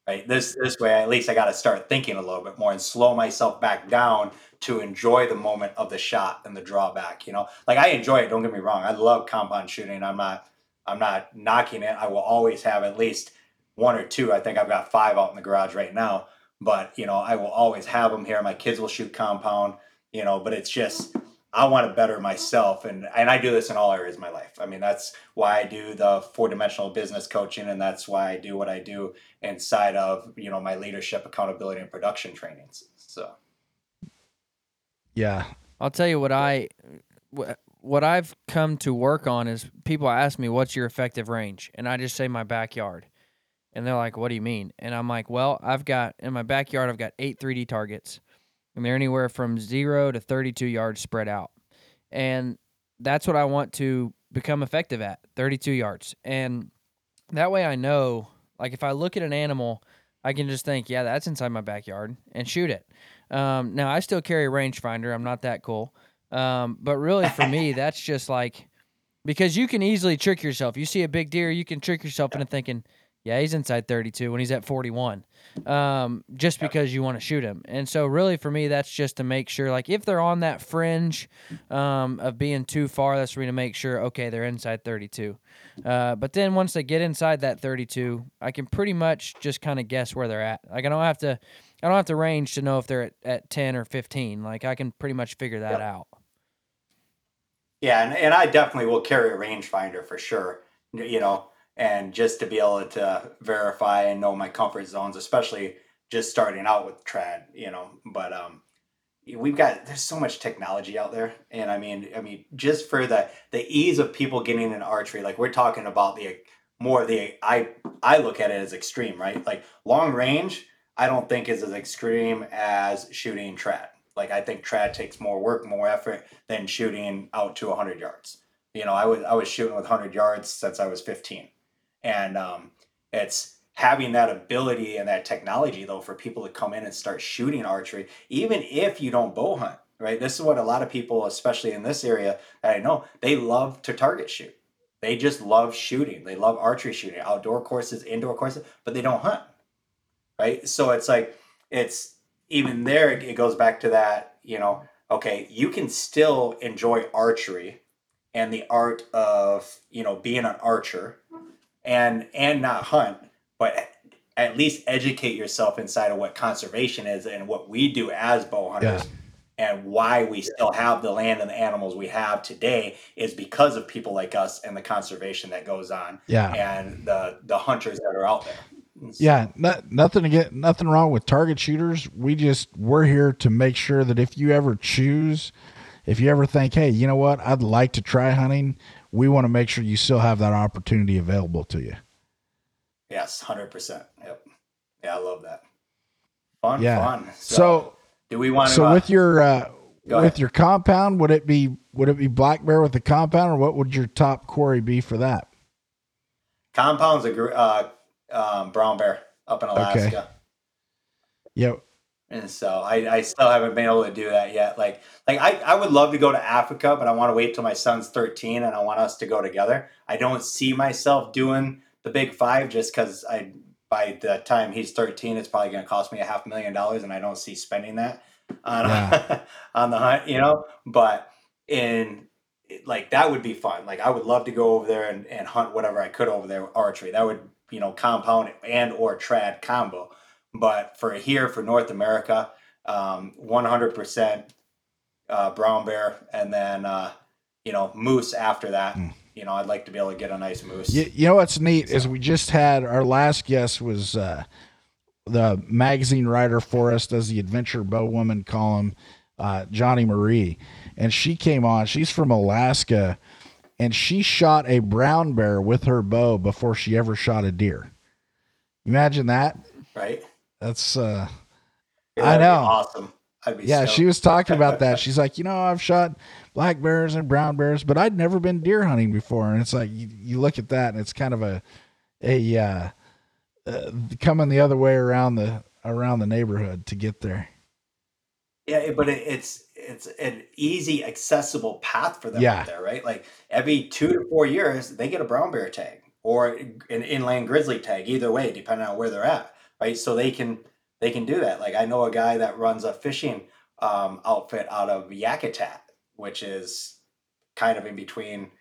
[SPEAKER 4] right this this way at least i got to start thinking a little bit more and slow myself back down to enjoy the moment of the shot and the drawback you know like i enjoy it don't get me wrong i love compound shooting i'm not i'm not knocking it i will always have at least one or two i think i've got five out in the garage right now but you know i will always have them here. My kids will shoot compound you know but it's just i want to better myself and and i do this in all areas of my life. I mean that's why i do the four dimensional business coaching and that's why i do what i do inside of you know my leadership accountability and production trainings so.
[SPEAKER 3] Yeah,
[SPEAKER 2] I'll tell you what I wh- what I've come to work on is people ask me what's your effective range? And I just say my backyard. And they're like, "What do you mean?" And I'm like, "Well, I've got in my backyard I've got 8 3D targets. And they're anywhere from 0 to 32 yards spread out. And that's what I want to become effective at, 32 yards. And that way I know like if I look at an animal, I can just think, "Yeah, that's inside my backyard" and shoot it. Um, now I still carry a rangefinder. I'm not that cool. Um, but really for me, <laughs> that's just like because you can easily trick yourself. You see a big deer, you can trick yourself into thinking, yeah, he's inside 32 when he's at 41, um, just because you want to shoot him. And so really for me, that's just to make sure, like if they're on that fringe um, of being too far, that's for me to make sure, okay, they're inside 32. Uh, but then once they get inside that 32, I can pretty much just kind of guess where they're at. Like I don't have to, I don't have to range to know if they're at, at 10 or 15. Like I can pretty much figure that
[SPEAKER 4] Yep.
[SPEAKER 2] out.
[SPEAKER 4] yeah and, and i definitely will carry a rangefinder for sure you know and just to be able to verify and know my comfort zones, especially just starting out with trad, you know. But um, we've got there's so much technology out there, and I mean, I mean, just for the the ease of people getting in archery, like we're talking about the more the I I look at it as extreme, right? Like long range, I don't think is as extreme as shooting trad. Like I think trad takes more work, more effort than shooting out to 100 yards. You know, I was I was shooting with 100 yards since I was 15, and um, it's having that ability and that technology though for people to come in and start shooting archery, even if you don't bow hunt. Right, this is what a lot of people, especially in this area that I know, they love to target shoot. They just love shooting. They love archery shooting, outdoor courses, indoor courses, but they don't hunt. Right, so it's like it's even there. It goes back to that. You know, okay, you can still enjoy archery and the art of you know being an archer and and not hunt but at least educate yourself inside of what conservation is and what we do as bow hunters yeah. and why we still have the land and the animals we have today is because of people like us and the conservation that goes on
[SPEAKER 3] yeah
[SPEAKER 4] and the the hunters that are out there
[SPEAKER 3] yeah, not, nothing to get nothing wrong with target shooters. We just we're here to make sure that if you ever choose if you ever think, hey, you know what, I'd like to try hunting, we want to make sure you still have that opportunity available to you.
[SPEAKER 4] Yes, hundred percent. Yep. Yeah, I love that. Fun,
[SPEAKER 3] yeah.
[SPEAKER 4] fun.
[SPEAKER 3] So, so
[SPEAKER 4] do we want
[SPEAKER 3] to? So
[SPEAKER 4] uh,
[SPEAKER 3] with your uh, with ahead. your compound, would it be would it be black bear with the compound, or what would your top quarry be for that?
[SPEAKER 4] Compound's a uh, um, brown bear up in Alaska. Okay.
[SPEAKER 3] Yep
[SPEAKER 4] and so I, I still haven't been able to do that yet. Like like I, I would love to go to Africa, but I want to wait till my son's 13 and I want us to go together. I don't see myself doing the big five just because I by the time he's 13, it's probably going to cost me a half million dollars, and I don't see spending that on yeah. <laughs> on the hunt, you know. But in like that would be fun. Like I would love to go over there and, and hunt whatever I could over there archery. That would you know compound and or trad combo but for here, for North America, um, 100% uh, brown bear, and then uh, you know moose after that. Mm. You know, I'd like to be able to get a nice moose.
[SPEAKER 3] You, you know what's neat so. is we just had our last guest was uh, the magazine writer for us, does the adventure bow woman column, uh, Johnny Marie, and she came on. She's from Alaska, and she shot a brown bear with her bow before she ever shot a deer. Imagine that,
[SPEAKER 4] right?
[SPEAKER 3] That's uh yeah, I know.
[SPEAKER 4] awesome.
[SPEAKER 3] yeah, stoked. she was talking about <laughs> that. She's like, you know, I've shot black bears and brown bears, but I'd never been deer hunting before. And it's like you, you look at that, and it's kind of a a uh, uh, coming the other way around the around the neighborhood to get there.
[SPEAKER 4] Yeah, but it, it's it's an easy, accessible path for them yeah. there, right? Like every two to four years, they get a brown bear tag or an inland grizzly tag, either way, depending on where they're at right? So they can they can do that. Like I know a guy that runs a fishing um, outfit out of Yakutat, which is kind of in between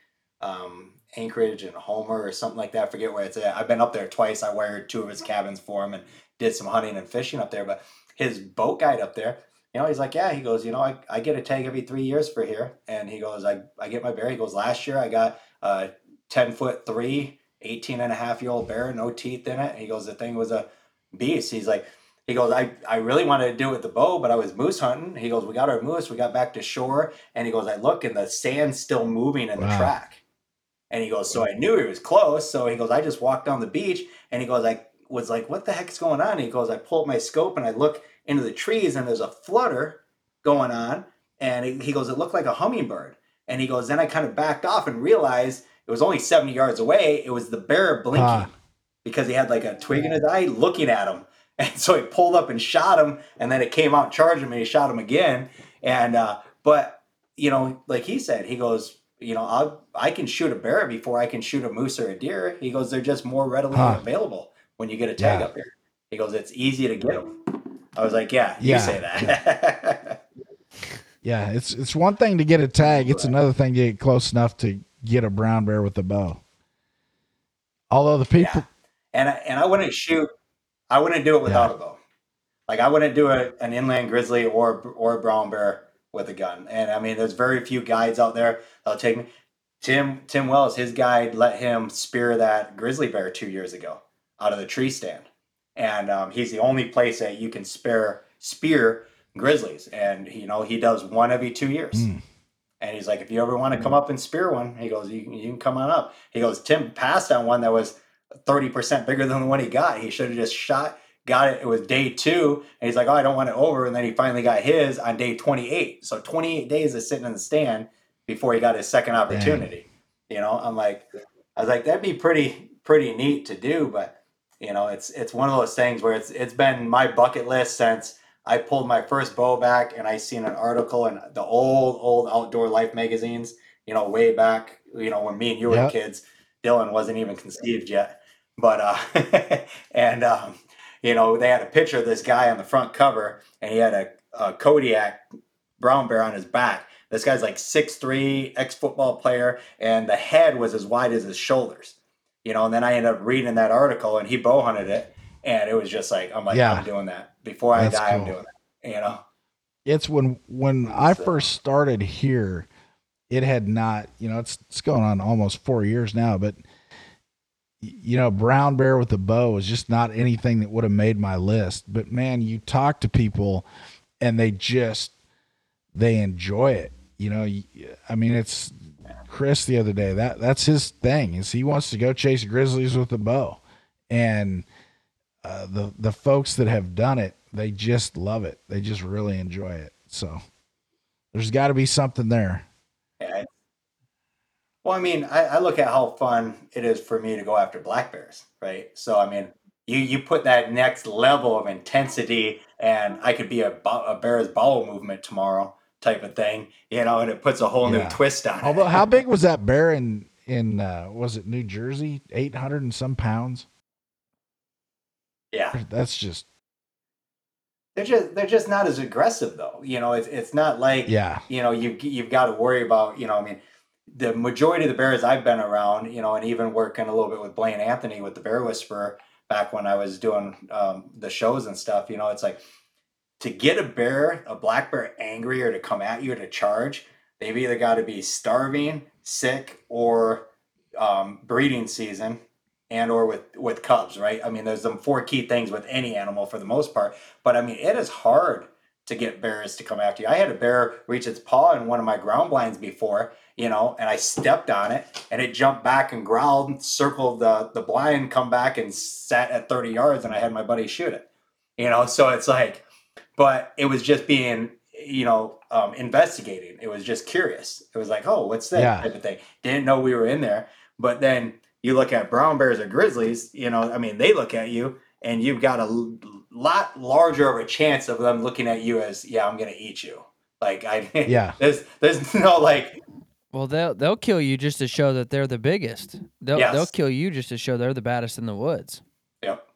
[SPEAKER 4] um, Anchorage and Homer or something like that. I forget where it's at. I've been up there twice. I wired two of his cabins for him and did some hunting and fishing up there. But his boat guide up there, you know, he's like, yeah, he goes, you know, I, I get a tag every three years for here. And he goes, I, I get my bear. He goes, last year I got a 10 foot three, 18 and a half year old bear, no teeth in it. he goes, the thing was a beast. He's like, he goes, I, I really wanted to do it with the bow, but I was moose hunting. He goes, we got our moose, we got back to shore, and he goes, I look and the sand's still moving in wow. the track. And he goes, so I knew he was close. So he goes, I just walked down the beach, and he goes, I was like, what the heck's going on? And he goes, I pull up my scope and I look into the trees, and there's a flutter going on. And he goes, it looked like a hummingbird. And he goes, then I kind of backed off and realized it was only 70 yards away. It was the bear blinking. Ah because he had like a twig in his eye looking at him. <laughs> And so he pulled up and shot him, and then it came out and charged him, and he shot him again. And uh, but you know, like he said, he goes, you know, I I can shoot a bear before I can shoot a moose or a deer. He goes, they're just more readily huh. available when you get a tag yeah. up here. He goes, it's easy to get them. I was like, yeah, you say
[SPEAKER 3] that. <laughs> yeah, it's it's one thing to get a tag. It's another thing to get close enough to get a brown bear with a bow. Although the people, yeah
[SPEAKER 4] and I, and I wouldn't shoot. I wouldn't do it without yeah. a bow. Like I wouldn't do a, an inland grizzly or or a brown bear with a gun. And I mean, there's very few guides out there that'll take me. Tim Tim Wells, his guide let him spear that grizzly bear two years ago out of the tree stand, and um, he's the only place that you can spear spear grizzlies, and you know he does one every two years.
[SPEAKER 3] Mm.
[SPEAKER 4] And he's like, if you ever want to come up and spear one, he goes, you, you can come on up. He goes, Tim passed on one that was 30% bigger than the one he got. He should have just shot, got it. It was day two. And he's like, oh, I don't want it over. And then he finally got his on day 28. So 28 days of sitting in the stand before he got his second opportunity. You know, I'm like, I was like, that'd be pretty, pretty neat to do. But, you know, it's, it's one of those things where it's, it's been my bucket list since I pulled my first bow back and I seen an article in the old, old outdoor life magazines, you know, way back, you know, when me and you were
[SPEAKER 3] Yep.
[SPEAKER 4] kids. Dylan wasn't even conceived yet. But uh <laughs> and um, you know, they had a picture of this guy on the front cover and he had a, a Kodiak brown bear on his back. This guy's like 6'3, ex football player, and the head was as wide as his shoulders. You know, and then I ended up reading that article and he bow hunted it. And it was just like, I'm like,
[SPEAKER 3] Yeah.
[SPEAKER 4] I'm doing that. Before I
[SPEAKER 3] That's
[SPEAKER 4] die, I'm doing it. You know?
[SPEAKER 3] It's when when I first started here, it had not, you know, it's it's going on almost four years now, but y- you know, brown bear with a bow is just not anything that would have made my list. But man, you talk to people and they just they enjoy it. You know, I mean, it's Chris the other day. That that's his thing. Is he wants to go chase grizzlies with a bow, and uh, the the folks that have done it, they just love it. They just really enjoy it. So there's got to be something there.
[SPEAKER 4] Well, I mean, I, I look at how fun it is for me to go after black bears, right? So, I mean, you you put that next level of intensity, and I could be a, a bear's bowel movement tomorrow type of thing, you know, and it puts a whole
[SPEAKER 3] Yeah.
[SPEAKER 4] new twist on
[SPEAKER 3] Although,
[SPEAKER 4] it.
[SPEAKER 3] Although, how <laughs> big was that bear in in uh, was it New Jersey? Eight hundred and some pounds.
[SPEAKER 4] yeah,
[SPEAKER 3] That's just
[SPEAKER 4] they're just they're just not as aggressive though. You know, it's it's not like
[SPEAKER 3] yeah,
[SPEAKER 4] you know you you've got to worry about you know I mean the majority of the bears I've been around you know and even working a little bit with Blaine Anthony with the Bear Whisperer back when I was doing um, the shows and stuff you know it's like to get a bear a black bear angry or to come at you to charge they've either got to be starving sick or um, breeding season and or with with cubs right I mean there's some four key things with any animal for the most part but I mean it is hard to get bears to come after you. I had a bear reach its paw in one of my ground blinds before, you know, and I stepped on it and it jumped back and growled, circled the, the blind, come back and sat at 30 yards and I had my buddy shoot it. You know, so it's like, but it was just being, you know, um, investigating. It was just curious. It was like, oh, what's that
[SPEAKER 3] Yeah.
[SPEAKER 4] type of thing? Didn't know we were in there. But then you look at brown bears or grizzlies, you know, I mean, they look at you and you've got a lot larger of a chance of them looking at you as, yeah, I'm gonna eat you. Like I, <laughs>
[SPEAKER 3] Yeah.
[SPEAKER 4] there's there's <laughs> no like,
[SPEAKER 2] Well, they'll they'll kill you just to show that they're the biggest. They'll
[SPEAKER 4] Yes.
[SPEAKER 2] they'll kill you just to show they're the baddest in the woods.
[SPEAKER 4] yep.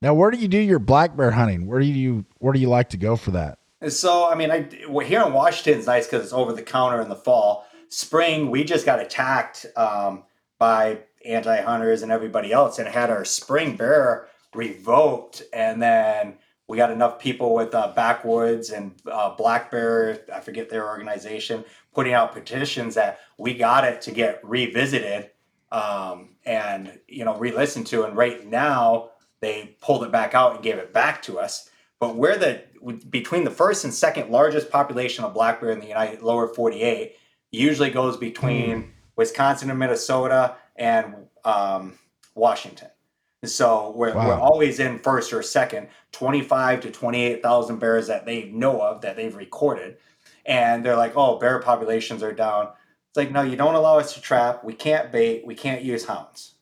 [SPEAKER 3] Now, where do you do your black bear hunting? Where do you where do you like to go for that?
[SPEAKER 4] So, I mean, I here in Washington, is nice because it's over the counter in the fall. Spring, we just got attacked um, by anti hunters and everybody else, and had our spring bear revoked. And then we got enough people with uh, backwoods and uh, black bear, I forget their organization, putting out petitions that we got it to get revisited um, and you know re-listened to. And right now, they pulled it back out and gave it back to us. But we're the between the first and second largest population of black bear in the United lower 48 usually goes between Wisconsin and Minnesota and um, Washington. So we're,
[SPEAKER 3] Wow.
[SPEAKER 4] we're always in first or second, 25 to 28,000 bears that they know of that they've recorded. And they're like, oh, bear populations are down. It's like, no, you don't allow us to trap. We can't bait. We can't use hounds.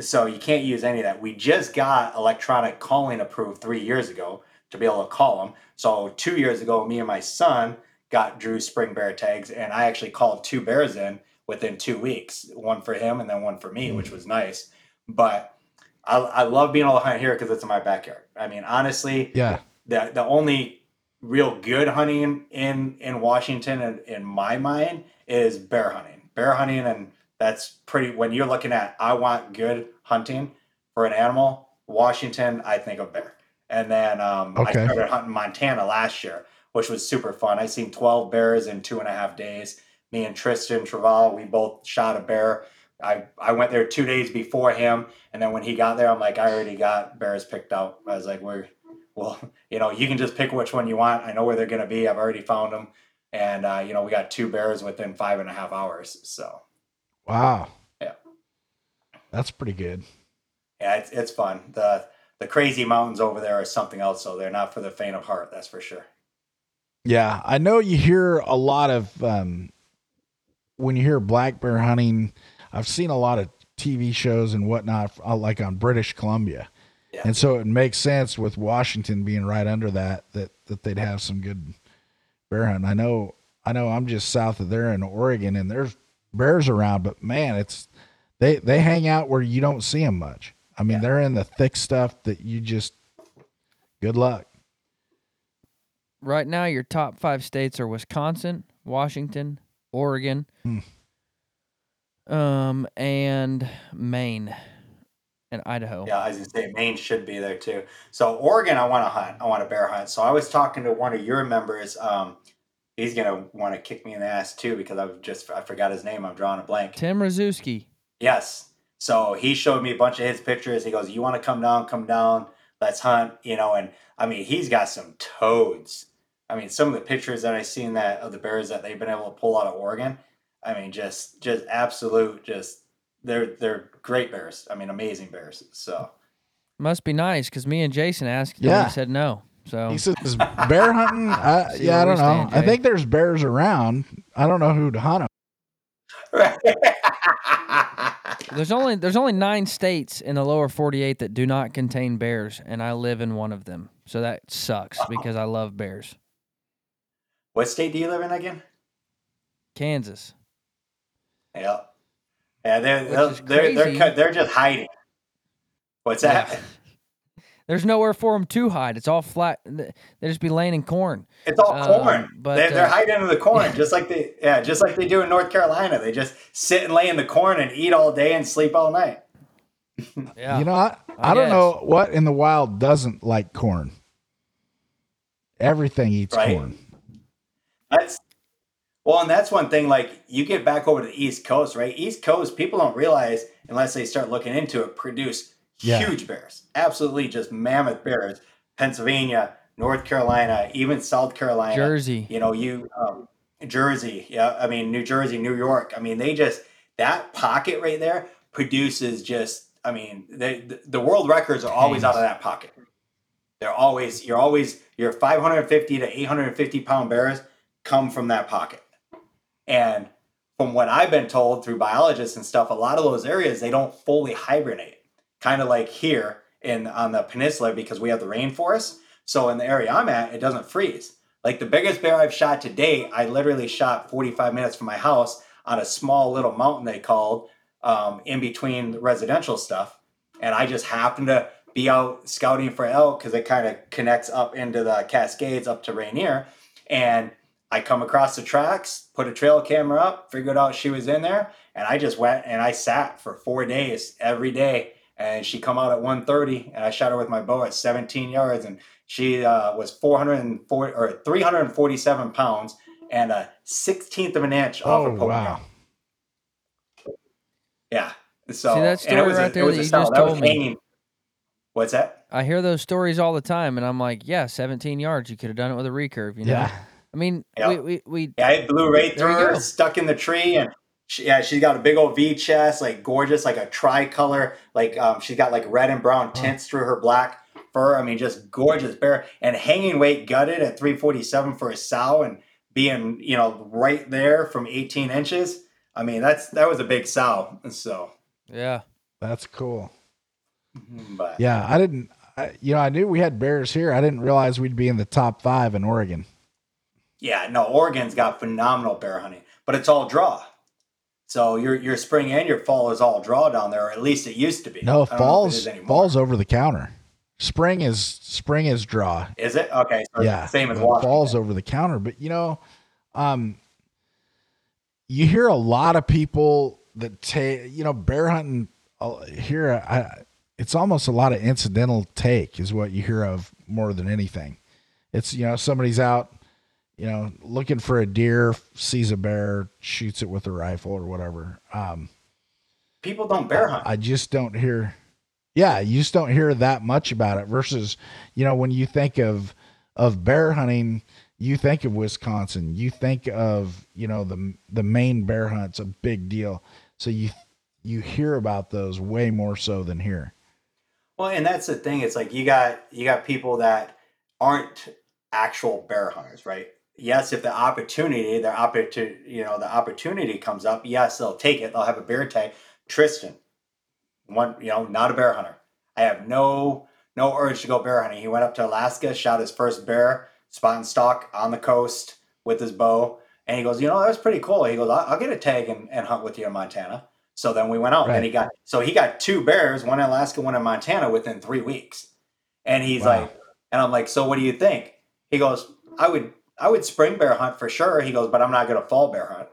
[SPEAKER 4] So you can't use any of that. We just got electronic calling approved three years ago to be able to call them. So two years ago, me and my son got Drew spring bear tags, and I actually called two bears in within two weeks, one for him and then one for me, mm. which was nice. But I, I love being able to hunt here because it's in my backyard. I mean, honestly,
[SPEAKER 3] Yeah,
[SPEAKER 4] the the only real good hunting in in Washington in, in my mind is bear hunting. Bear hunting and that's pretty when you're looking at I want good hunting for an animal, Washington, I think of bear. And then um, I started hunting Montana last year, which was super fun. I seen 12 bears in two and a half days. me and Tristan Traval, we both shot a bear. I, I went there two days before him, and then when he got there, I'm like, I already got bears picked out. I was like, we're well, <laughs> you know, you can just pick which one you want. I know where they're going to be. I've already found them, and uh, you know, we got two bears within five and a half hours. So,
[SPEAKER 3] wow,
[SPEAKER 4] yeah,
[SPEAKER 3] that's pretty good.
[SPEAKER 4] Yeah, it's it's fun. the The crazy mountains over there are something else. So they're not for the faint of heart. That's for sure.
[SPEAKER 3] Yeah, I know you hear a lot of um, when you hear black bear hunting. I've seen a lot of TV shows and whatnot, uh, like on British Columbia, yeah. and so it makes sense with Washington being right under that that that they'd have some good bear hunting. I know, I know, I'm just south of there in Oregon, and there's bears around, but man, it's they they hang out where you don't see them much. I mean, yeah. they're in the thick stuff that you just good luck.
[SPEAKER 2] Right now, your top five states are Wisconsin, Washington, Oregon, hmm. um, and Maine and Idaho.
[SPEAKER 4] Yeah, as you say Maine should be there too. So Oregon, I want to hunt. I want to bear hunt. So I was talking to one of your members. Um, he's gonna want to kick me in the ass too because I've just I forgot his name. I'm drawing a blank.
[SPEAKER 2] Tim Rzuski.
[SPEAKER 4] Yes. So he showed me a bunch of his pictures. He goes, "You want to come down? Come down. Let's hunt." You know, and I mean, he's got some toads. I mean, some of the pictures that I seen that of the bears that they've been able to pull out of Oregon. I mean, just just absolute, just they're they're great bears. I mean, amazing bears. So
[SPEAKER 2] must be nice because me and Jason asked. Yeah, and he said no. So
[SPEAKER 3] he says bear hunting. <laughs> I, yeah, I don't know. I think there's bears around. I don't know who to hunt them. <laughs>
[SPEAKER 2] There's only there's only nine states in the lower 48 that do not contain bears, and I live in one of them. So that sucks because I love bears.
[SPEAKER 4] What state do you live in again?
[SPEAKER 2] Kansas.
[SPEAKER 4] Yeah, yeah. They're they're they're, they're, they're just hiding. What's that? Yeah. <laughs>
[SPEAKER 2] There's nowhere for them to hide. It's all flat. They just be laying in corn.
[SPEAKER 4] It's all um, corn. But they're, they're uh, hiding in the corn, just like they yeah, just like they do in North Carolina. They just sit and lay in the corn and eat all day and sleep all night. <laughs>
[SPEAKER 3] yeah, you know, I, I, I don't know what in the wild doesn't like corn. Everything eats right? corn.
[SPEAKER 4] That's well, and that's one thing. Like you get back over to the East Coast, right? East Coast people don't realize unless they start looking into it, produce yeah. huge bears, absolutely just mammoth bears. Pennsylvania, North Carolina, even South Carolina,
[SPEAKER 2] Jersey.
[SPEAKER 4] You know, you um, Jersey, yeah. I mean, New Jersey, New York. I mean, they just that pocket right there produces just. I mean, they, the, the world records are always out of that pocket. They're always you're always your 550 to 850 pound bears come from that pocket, and from what I've been told through biologists and stuff, a lot of those areas they don't fully hibernate kind of like here in on the peninsula because we have the rainforest. So in the area I'm at, it doesn't freeze. Like the biggest bear I've shot to date, I literally shot 45 minutes from my house on a small little mountain they called um, in between the residential stuff. And I just happened to be out scouting for elk because it kind of connects up into the Cascades up to Rainier. And I come across the tracks, put a trail camera up, figured out she was in there, and I just went and I sat for four days every day and she come out at 130 and I shot her with my bow at 17 yards and she uh, was 440 or 347 pounds and a 16th of an inch off oh, her wow. Yeah. So
[SPEAKER 2] See that story and it was right a, there that you just told me. Hanging.
[SPEAKER 4] What's that?
[SPEAKER 2] I hear those stories all the time, and I'm like, yeah, 17 yards. You could have done it with a recurve. You know. Yeah. I mean, yep. we, we, we
[SPEAKER 4] yeah, it blew right through her, stuck in the tree, and she, yeah, she's got a big old V chest, like gorgeous, like a tricolor, like um, she's got like red and brown tints through her black fur. I mean, just gorgeous bear and hanging weight gutted at 347 for a sow and being, you know, right there from 18 inches. I mean, that's that was a big sow. So
[SPEAKER 2] yeah,
[SPEAKER 3] that's cool. Mm-hmm, but yeah, I didn't. I, you know, I knew we had bears here. I didn't realize we'd be in the top five in Oregon.
[SPEAKER 4] Yeah, no, Oregon's got phenomenal bear hunting, but it's all draw. So your your spring and your fall is all draw down there, or at least it used to be.
[SPEAKER 3] No, falls falls over the counter. Spring is spring is draw.
[SPEAKER 4] Is it okay? So yeah, same as
[SPEAKER 3] Washington. Falls over the counter, but you know, um, you hear a lot of people that take you know bear hunting uh, here. I, it's almost a lot of incidental take is what you hear of more than anything. It's you know somebody's out you know, looking for a deer, sees a bear, shoots it with a rifle or whatever. Um,
[SPEAKER 4] People don't bear hunt.
[SPEAKER 3] I just don't hear. Yeah, you just don't hear that much about it. Versus, you know, when you think of of bear hunting, you think of Wisconsin. You think of you know the the Maine bear hunt's a big deal. So you you hear about those way more so than here.
[SPEAKER 4] Well, and that's the thing. It's like you got you got people that aren't actual bear hunters, right? Yes, if the opportunity, the opportunity, you know, the opportunity comes up, yes, they'll take it. They'll have a bear tag. Tristan, one, you know, not a bear hunter. I have no no urge to go bear hunting. He went up to Alaska, shot his first bear, spot and stalk on the coast with his bow, and he goes, you know, that was pretty cool. He goes, I'll, I'll get a tag and, and hunt with you in Montana. So then we went out
[SPEAKER 3] Right.
[SPEAKER 4] and he got so he got two bears, one in Alaska, one in Montana within three weeks. And he's
[SPEAKER 3] Wow.
[SPEAKER 4] like, and I'm like, so what do you think? He goes, I would I would spring bear hunt for sure. He goes, but I'm not gonna fall bear hunt.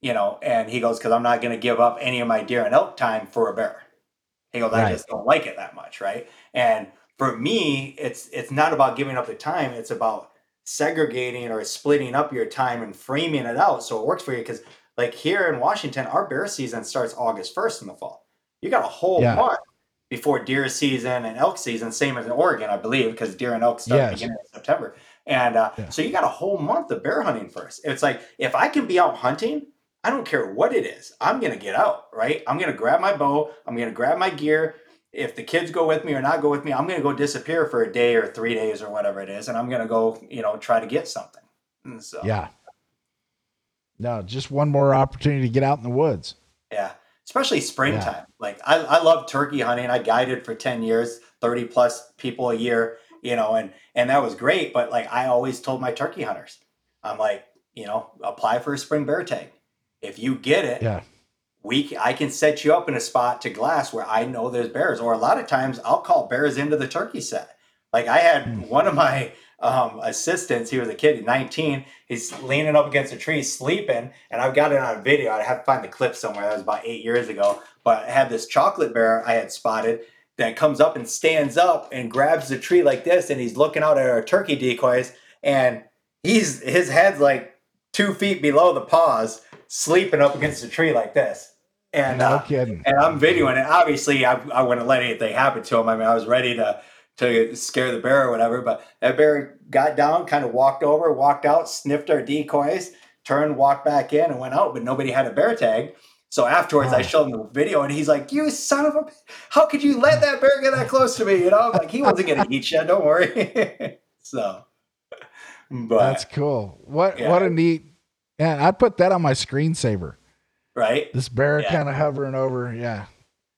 [SPEAKER 4] You know, and he goes, because I'm not gonna give up any of my deer and elk time for a bear. He goes, I just don't like it that much, right? And for me, it's it's not about giving up the time, it's about segregating or splitting up your time and framing it out so it works for you. Because like here in Washington, our bear season starts August 1st in the fall. You got a whole
[SPEAKER 3] Yeah.
[SPEAKER 4] month before deer season and elk season, same as in Oregon, I believe, because deer and elk start
[SPEAKER 3] Yes.
[SPEAKER 4] beginning of September. And uh,
[SPEAKER 3] Yeah.
[SPEAKER 4] so you got a whole month of bear hunting first. It's like if I can be out hunting, I don't care what it is. I'm gonna get out, right? I'm gonna grab my bow. I'm gonna grab my gear. If the kids go with me or not go with me, I'm gonna go disappear for a day or three days or whatever it is, and I'm gonna go, you know, try to get something. And so
[SPEAKER 3] Yeah. No, just one more opportunity to get out in the woods.
[SPEAKER 4] Yeah, especially springtime. Like I, I love turkey hunting. I guided for ten years, thirty plus people a year. You know, and and that was great. But like I always told my turkey hunters, I'm like, you know, apply for a spring bear tag. If you get it,
[SPEAKER 3] Yeah.
[SPEAKER 4] we I can set you up in a spot to glass where I know there's bears. Or a lot of times I'll call bears into the turkey set. Like I had
[SPEAKER 3] Hmm.
[SPEAKER 4] one of my um, assistants, he was a kid, 19. He's leaning up against a tree, sleeping, and I've got it on video. I have to find the clip somewhere. That was about eight years ago. But I had this chocolate bear I had spotted that comes up and stands up and grabs the tree like this, and he's looking out at our turkey decoys, and he's his head's like two feet below the paws, sleeping up against the tree like this. And
[SPEAKER 3] No
[SPEAKER 4] uh,
[SPEAKER 3] kidding.
[SPEAKER 4] and I'm videoing it. Obviously, I, I wouldn't let anything happen to him. I mean, I was ready to to scare the bear or whatever. But that bear got down, kind of walked over, walked out, sniffed our decoys, turned, walked back in, and went out. But nobody had a bear tag. So afterwards, I showed him the video, and he's like, "You son of a! How could you let that bear get that close to me? You know, I'm like he wasn't gonna eat you. Don't worry." <laughs> so, but
[SPEAKER 3] That's cool. What
[SPEAKER 4] Yeah.
[SPEAKER 3] what a neat. Yeah, I'd put that on my screensaver.
[SPEAKER 4] right.
[SPEAKER 3] This bear
[SPEAKER 4] Yeah.
[SPEAKER 3] kind of hovering over. Yeah.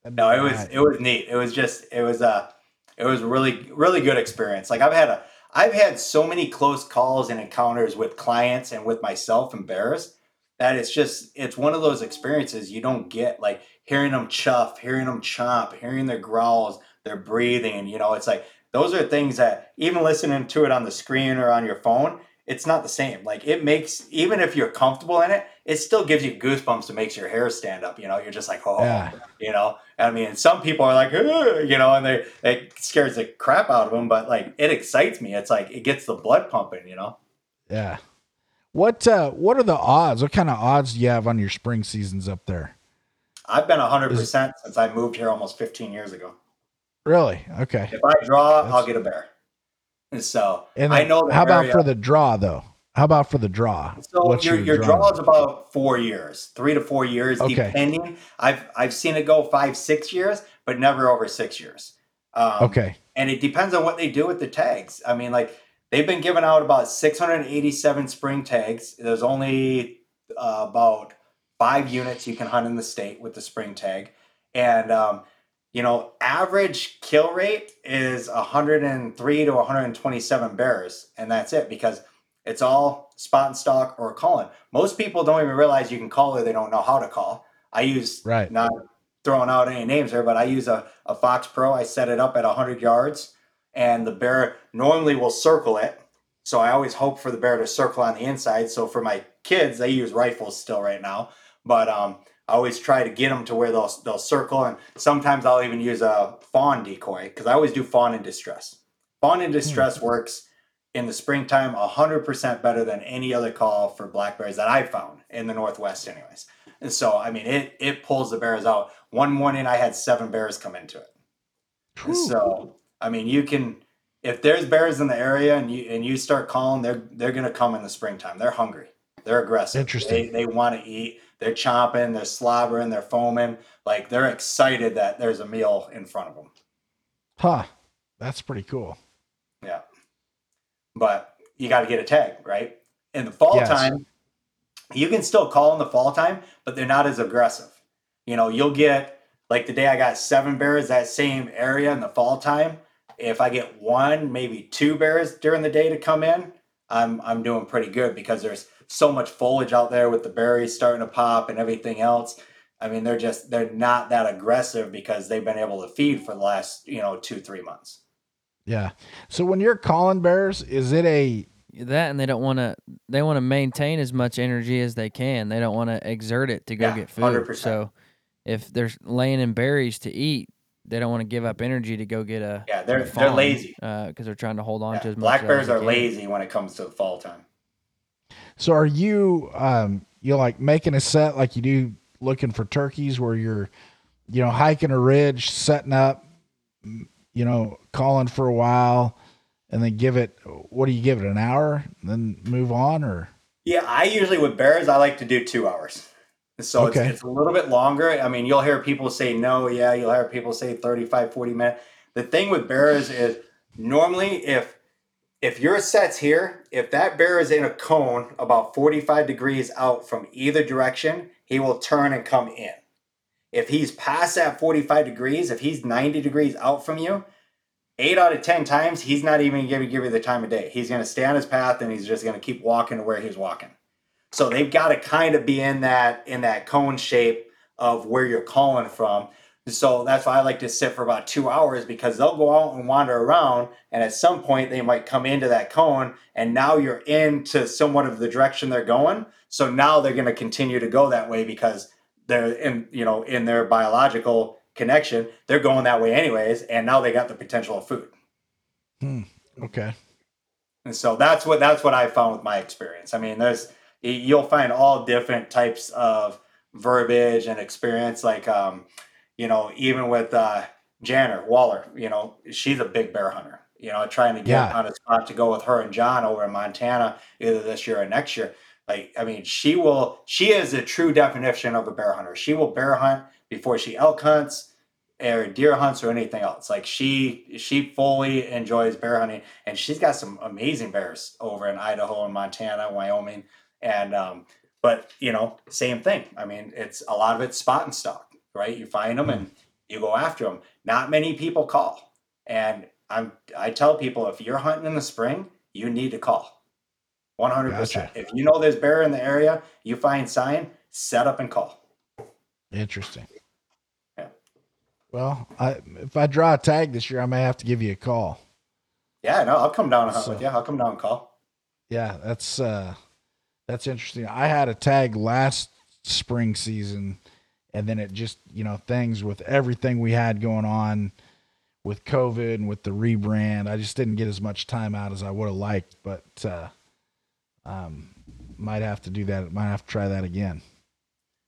[SPEAKER 3] That'd
[SPEAKER 4] No, it was
[SPEAKER 3] nice.
[SPEAKER 4] it was neat. It was just it was uh it was really really good experience. Like I've had a I've had so many close calls and encounters with clients and with myself and bears that it's just it's one of those experiences you don't get like hearing them chuff, hearing them chomp, hearing their growls, their breathing, you know, it's like those are things that even listening to it on the screen or on your phone, it's not the same. Like it makes even if you're comfortable in it, it still gives you goosebumps and makes your hair stand up, you know. You're just like, "Oh,
[SPEAKER 3] Yeah.
[SPEAKER 4] you know i mean some people are like you know and they it scares the crap out of them but like it excites me it's like it gets the blood pumping you know
[SPEAKER 3] Yeah. What uh what are the odds? What kind of odds do you have on your spring seasons up there?
[SPEAKER 4] i've been 100% since i moved here almost 15 years ago
[SPEAKER 3] Really? Okay.
[SPEAKER 4] if i draw i'll get a bear and so
[SPEAKER 3] And
[SPEAKER 4] i know
[SPEAKER 3] how about
[SPEAKER 4] area-
[SPEAKER 3] for the draw though? How about for the draw?
[SPEAKER 4] So
[SPEAKER 3] What's
[SPEAKER 4] your, your
[SPEAKER 3] draw?
[SPEAKER 4] draw is about four years, three to four years,
[SPEAKER 3] Okay.
[SPEAKER 4] depending. I've I've seen it go five, six years, but never over six years. Um,
[SPEAKER 3] Okay.
[SPEAKER 4] and it depends on what they do with the tags. I mean, like they've been giving out about 687 spring tags. There's only uh, about five units you can hunt in the state with the spring tag, and um, you know, average kill rate is 103 to 127 bears, and that's it because it's all spot and stalk or calling. Most people don't even realize you can call or they don't know how to call. I use
[SPEAKER 3] Right.
[SPEAKER 4] not throwing out any names there, but I use a, a Fox Pro. I set it up at 100 yards, and the bear normally will circle it. So I always hope for the bear to circle on the inside. So for my kids, they use rifles still right now, but um, I always try to get them to where they'll they'll circle, and sometimes I'll even use a fawn decoy because I always do fawn in distress. Fawn in distress works in the springtime 100% better than any other call for black bears that I've found in the Northwest, anyways. And so, I mean, it it pulls the bears out. One morning, I had seven bears come into it. So, I mean, you can if there's bears in the area and you and you start calling, they're they're gonna come in the springtime. They're hungry. They're aggressive.
[SPEAKER 3] Interesting.
[SPEAKER 4] They, they want to eat. They're chomping. They're slobbering. They're foaming. Like they're excited that there's a meal in front of them.
[SPEAKER 3] Huh. That's pretty cool.
[SPEAKER 4] Yeah. But you got to get a tag, right? In the fall
[SPEAKER 3] Yes.
[SPEAKER 4] time, you can still call in the fall time, but they're not as aggressive. You know, you'll get like the day I got seven bears that same area in the fall time. If I get one, maybe two bears during the day to come in, I'm I'm doing pretty good because there's so much foliage out there with the berries starting to pop and everything else. I mean, they're just they're not that aggressive because they've been able to feed for the last, you know, two, three months.
[SPEAKER 3] Yeah. So when you're calling bears, is it a
[SPEAKER 2] That and they don't want to. They want to maintain as much energy as they can. They don't want to exert it to go
[SPEAKER 4] Yeah,
[SPEAKER 2] get food.
[SPEAKER 4] 100%.
[SPEAKER 2] So if they're laying in berries to eat, they don't want to give up energy to go get a
[SPEAKER 4] Yeah, they're
[SPEAKER 2] a
[SPEAKER 4] they're
[SPEAKER 2] fawn,
[SPEAKER 4] lazy.
[SPEAKER 2] uh, because they're trying to hold on
[SPEAKER 4] Yeah,
[SPEAKER 2] to as.
[SPEAKER 4] Black
[SPEAKER 2] of
[SPEAKER 4] bears
[SPEAKER 2] as
[SPEAKER 4] are
[SPEAKER 2] can.
[SPEAKER 4] lazy when it comes to the fall time.
[SPEAKER 3] so are you um you like making a set like you do looking for turkeys where you're you know hiking a ridge, setting up, you know, calling for a while and then give it what do you give it an hour then move on or
[SPEAKER 4] Yeah, I usually with bears, I like to do two hours. So
[SPEAKER 3] Okay.
[SPEAKER 4] it's, it's a little bit longer. I mean, you'll hear people say no, yeah, you'll hear people say 35, 40 minutes. The thing with bears is normally if if your set's here, if that bear is in a cone about 45 degrees out from either direction, he will turn and come in. If he's past that 45 degrees, if he's 90 degrees out from you, eight out of 10 times, he's not even going to give you the time of day. He's going to stay on his path and he's just going to keep walking to where he's walking. So they've got to kind of be in that in that cone shape of where you're calling from. So that's why I like to sit for about two hours because they'll go out and wander around, and at some point they might come into that cone, and now you're into somewhat of the direction they're going. So now they're going to continue to go that way because they're in you know in their biological connection, they're going that way anyways, and now they got the potential of food.
[SPEAKER 3] Hmm, okay.
[SPEAKER 4] And so that's what that's what I found with my experience. I mean, there's you'll find all different types of verbiage and experience. Like, um, you know, even with uh, Jana Waller, you know, she's a big bear hunter. You know, trying to get
[SPEAKER 3] Yeah.
[SPEAKER 4] on a spot to go with her and John over in Montana either this year or next year. Like, I mean, she will. She is a true definition of a bear hunter. She will bear hunt before she elk hunts or deer hunts or anything else. Like she she fully enjoys bear hunting, and she's got some amazing bears over in Idaho and Montana, Wyoming, and um, but you know, same thing. I mean, it's a lot of it's spot and stalk, right? You find them and you go after them. Not many people call, and I'm I tell people if you're hunting in the spring, you need to call. One hundred percent.
[SPEAKER 3] Gotcha.
[SPEAKER 4] If you know there's bear in the area, you find sign, set up and call.
[SPEAKER 3] Interesting.
[SPEAKER 4] Yeah.
[SPEAKER 3] Well, I, if I draw a tag this year, I may have to give you a call.
[SPEAKER 4] Yeah, no, I'll come down and hunt
[SPEAKER 3] So-
[SPEAKER 4] with you. I'll come down and call.
[SPEAKER 3] Yeah, that's uh that's interesting. I had a tag last spring season and then it just, you know, things with everything we had going on with COVID and with the rebrand, I just didn't get as much time out as I would have liked, but uh um might have to do that. Might have to try that again.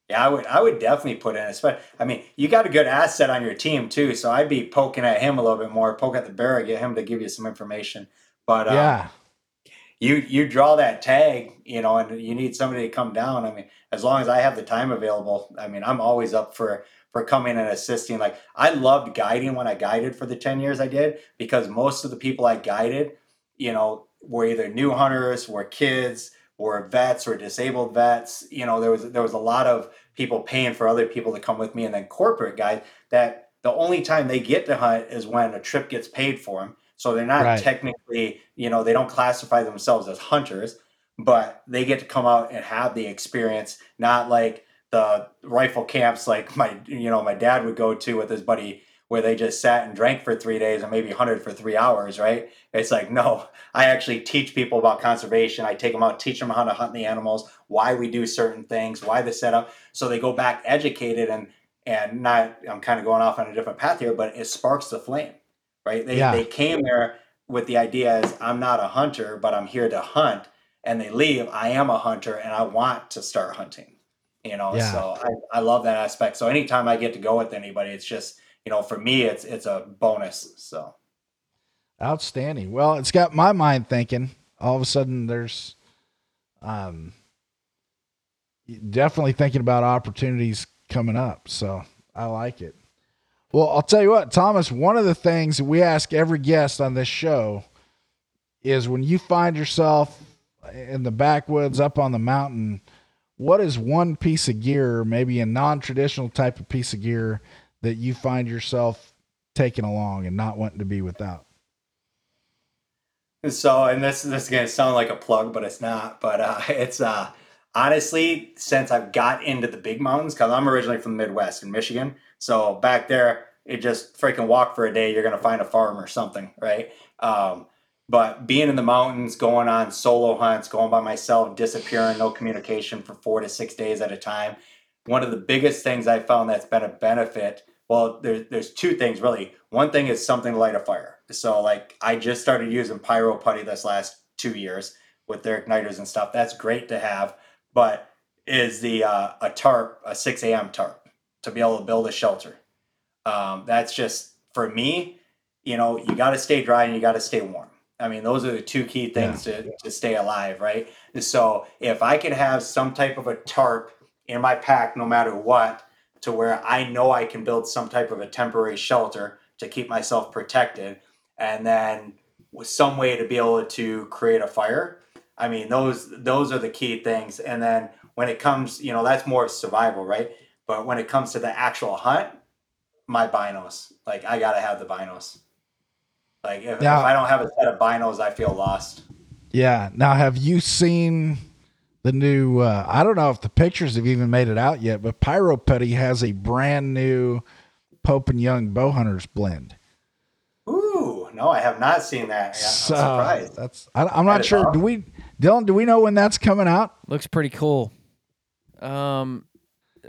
[SPEAKER 4] Yeah, I would I would definitely put in a spe- I mean, you got a good asset on your team too, so I'd be poking at him a little bit more, poke at the bear, get him to give you some information. But um,
[SPEAKER 3] yeah.
[SPEAKER 4] You you draw that tag, you know, and you need somebody to come down. I mean, as long as I have the time available, I mean, I'm always up for for coming and assisting. Like I loved guiding when I guided for the 10 years I did because most of the people I guided, you know, were either new hunters, were kids, were vets or disabled vets. You know, there was there was a lot of people paying for other people to come with me and then corporate guys that the only time they get to hunt is when a trip gets paid for them. So they're not
[SPEAKER 3] Right.
[SPEAKER 4] technically, you know, they don't classify themselves as hunters, but they get to come out and have the experience, not like the rifle camps like my you know my dad would go to with his buddy where they just sat and drank for three days and maybe hunted for three hours right? It's like no i actually teach people about conservation. I take them out teach them how to hunt the animals why we do certain things why the setup. So they go back educated and and not i'm kind of going off on a different path here but it sparks the flame right they,
[SPEAKER 3] Yeah.
[SPEAKER 4] they came there with the idea is I'm not a hunter, but I'm here to hunt, and they leave, I am a hunter and I want to start hunting. You know,
[SPEAKER 3] Yeah.
[SPEAKER 4] so I, I love that aspect. So anytime I get to go with anybody, it's just, you know, for me it's it's a bonus. So
[SPEAKER 3] Outstanding. Well, it's got my mind thinking. All of a sudden, there's um, definitely thinking about opportunities coming up. So I like it. Well, I'll tell you what, Thomas, one of the things we ask every guest on this show is when you find yourself in the backwoods up on the mountain, what is one piece of gear, maybe a non traditional type of piece of gear, that you find yourself taking along and not wanting to be without?
[SPEAKER 4] So, and this this is gonna sound like a plug, but it's not. But uh, <laughs> it's uh, honestly since I've got into the big mountains, because I'm originally from the Midwest in Michigan. So back there, it just freaking walk for a day, you're gonna find a farm or something, right? Um, but being in the mountains, going on solo hunts, going by myself, disappearing, no communication for four to six days at a time. One of the biggest things I found that's been a benefit. Well, there's there's two things really. One thing is something to light a fire. So like I just started using pyro putty this last two years with their igniters and stuff. That's great to have, but is the uh, a tarp a 6 a.m. tarp to be able to build a shelter. Um, that's just for me. You know, you got to stay dry and you got to stay warm. I mean, those are the two key things to, to stay alive, right? So if I could have some type of a tarp in my pack, no matter what, to where I know I can build some type of a temporary shelter to keep myself protected, and then with some way to be able to create a fire. I mean, those those are the key things. And then when it comes, you know, that's more of survival, right? But when it comes to the actual hunt, my binos, like I gotta have the binos. Like if,
[SPEAKER 3] Now-
[SPEAKER 4] if I don't have a set of binos, I feel lost.
[SPEAKER 3] Yeah. Now, have you seen the new? Uh, I don't know if the pictures have even made it out yet, but Pyro Putty has a brand new Pope and Young Bow Hunters blend.
[SPEAKER 4] Ooh, no, I have not seen that. Yeah, I'm
[SPEAKER 3] so
[SPEAKER 4] surprised.
[SPEAKER 3] that's I, I'm not
[SPEAKER 4] is
[SPEAKER 3] sure. Do we, Dylan? Do we know when that's coming out?
[SPEAKER 2] Looks pretty cool. Um,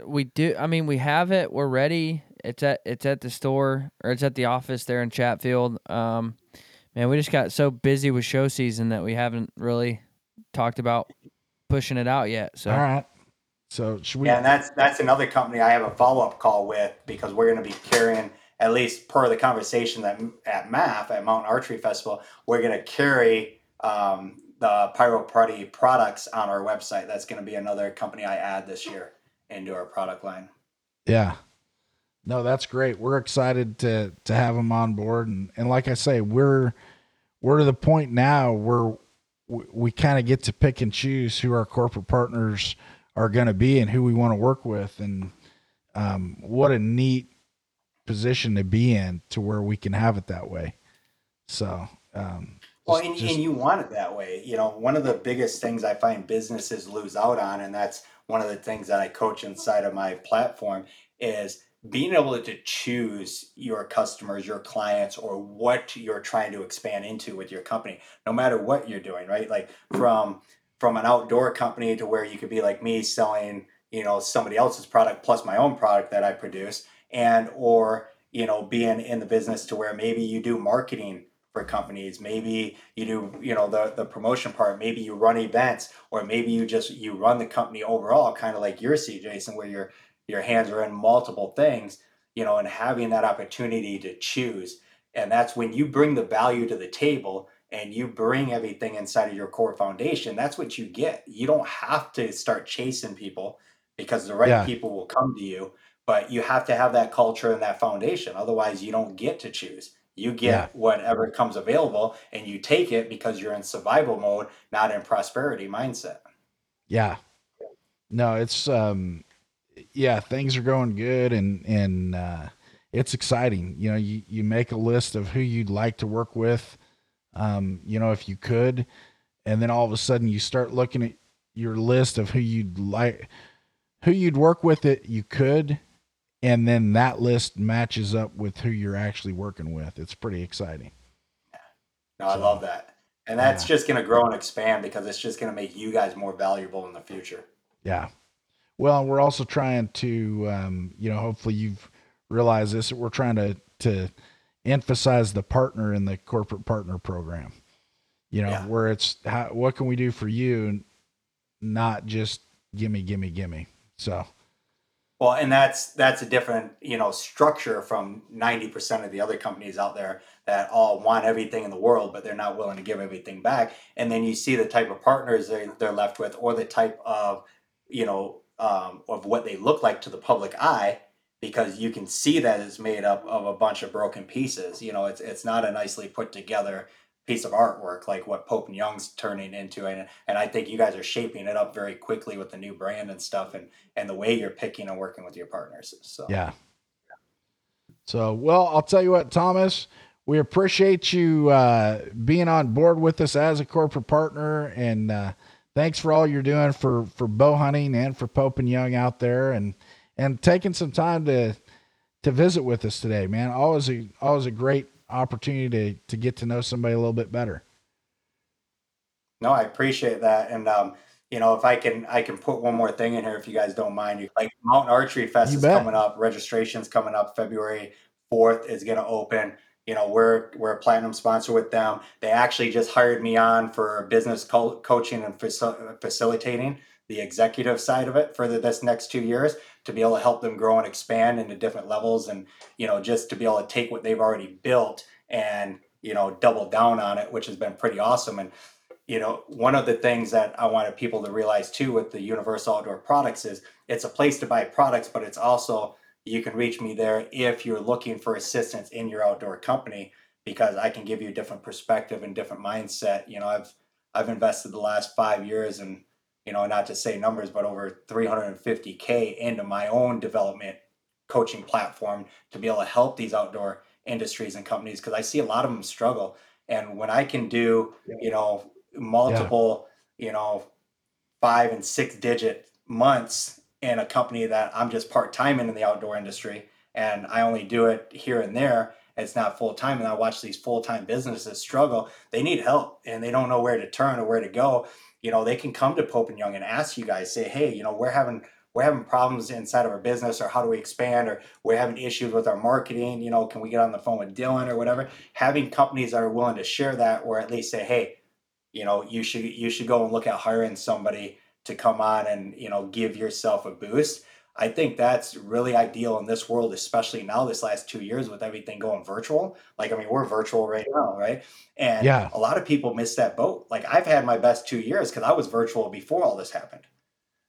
[SPEAKER 2] we do. I mean, we have it. We're ready. It's at it's at the store or it's at the office there in Chatfield. Um, man, we just got so busy with show season that we haven't really talked about pushing it out yet. So
[SPEAKER 3] All right. So should we?
[SPEAKER 4] Yeah, and that's that's another company I have a follow up call with because we're going to be carrying at least per the conversation that at MAF at Mountain Archery Festival, we're going to carry um, the Pyro Putty products on our website. That's going to be another company I add this year into our product line.
[SPEAKER 3] Yeah. No, that's great. We're excited to to have them on board, and and like I say, we're we're to the point now where we, we kind of get to pick and choose who our corporate partners are going to be and who we want to work with, and um, what a neat position to be in to where we can have it that way. So, um,
[SPEAKER 4] Well, and,
[SPEAKER 3] just-
[SPEAKER 4] and you want it that way. You know, one of the biggest things I find businesses lose out on, and that's one of the things that I coach inside of my platform, is being able to choose your customers, your clients, or what you're trying to expand into with your company, no matter what you're doing, right? Like from from an outdoor company to where you could be like me selling, you know, somebody else's product plus my own product that I produce, and or you know, being in the business to where maybe you do marketing for companies maybe you do you know the the promotion part maybe you run events or maybe you just you run the company overall kind of like your seat jason where your your hands are in multiple things you know and having that opportunity to choose and that's when you bring the value to the table and you bring everything inside of your core foundation that's what you get you don't have to start chasing people because the right
[SPEAKER 3] Yeah.
[SPEAKER 4] people will come to you but you have to have that culture and that foundation otherwise you don't get to choose you get
[SPEAKER 3] Yeah.
[SPEAKER 4] whatever comes available and you take it because you're in survival mode not in prosperity mindset
[SPEAKER 3] Yeah. No, it's um yeah, things are going good and and uh it's exciting. You know, you you make a list of who you'd like to work with um you know if you could and then all of a sudden you start looking at your list of who you'd like who you'd work with that you could and then that list matches up with who you're actually working with. It's pretty exciting.
[SPEAKER 4] no i
[SPEAKER 3] So,
[SPEAKER 4] love that and that's
[SPEAKER 3] yeah.
[SPEAKER 4] just going to grow and expand because it's just going to make you guys more valuable in the future
[SPEAKER 3] Yeah. Well, we're also trying to, um, you know, hopefully you've realized this. We're trying to to emphasize the partner in the corporate partner program. You know,
[SPEAKER 4] Yeah.
[SPEAKER 3] where it's how, what can we do for you, not just gimme, gimme, gimme. So
[SPEAKER 4] Well, and that's that's a different you know structure from ninety percent of the other companies out there that all want everything in the world, but they're not willing to give everything back. And then you see the type of partners they they're left with, or the type of you know um, of what they look like to the public eye, because you can see that it's made up of a bunch of broken pieces. You know, it's it's not a nicely put together piece of artwork like what Pope and Young's turning into, and and I think you guys are shaping it up very quickly with the new brand and stuff, and and the way you're picking and working with your partners. So
[SPEAKER 3] yeah. So well, I'll tell you what, Thomas, we appreciate you uh, being on board with us as a corporate partner, and uh, thanks for all you're doing for for bow hunting and for Pope and Young out there, and and taking some time to to visit with us today, man. Always a always a great opportunity to to get to know somebody a little bit better.
[SPEAKER 4] No, I appreciate that, and um, you know, if I can, I can put one more thing in here if you guys don't mind. Like Mountain Archery Fest
[SPEAKER 3] You
[SPEAKER 4] is
[SPEAKER 3] bet.
[SPEAKER 4] coming up. Registration's coming up. February fourth is going to open. You know, we're we're a platinum sponsor with them. They actually just hired me on for business co- coaching and facil- facilitating the executive side of it for the, this next two years to be able to help them grow and expand into different levels and you know just to be able to take what they've already built and you know double down on it which has been pretty awesome and you know one of the things that i wanted people to realize too with the universal outdoor products is it's a place to buy products but it's also you can reach me there if you're looking for assistance in your outdoor company because i can give you a different perspective and different mindset. You know i've i've invested the last five years and you know not to say numbers but over 350k into my own development coaching platform to be able to help these outdoor industries and companies because i see a lot of them struggle. And when i can do you know multiple you know five and six digit months in a company that i'm just part-time in, in the outdoor industry and i only do it here and there. It's not full-time and i watch these full-time businesses struggle. They need help and they don't know where to turn or where to go. You know they can come to pope and young and ask you guys say hey you know we're having we're having problems inside of our business or how do we expand or we're having issues with our marketing you know can we get on the phone with dylan or whatever? Having companies that are willing to share that or at least say hey you know you should you should go and look at hiring somebody to come on and you know give yourself a boost. I think that's really ideal in this world especially now this last two years with everything going virtual. Like i mean we're virtual right now right? And
[SPEAKER 3] Yeah.
[SPEAKER 4] a lot of people miss that boat. Like i've had my best two years because i was virtual before all this happened.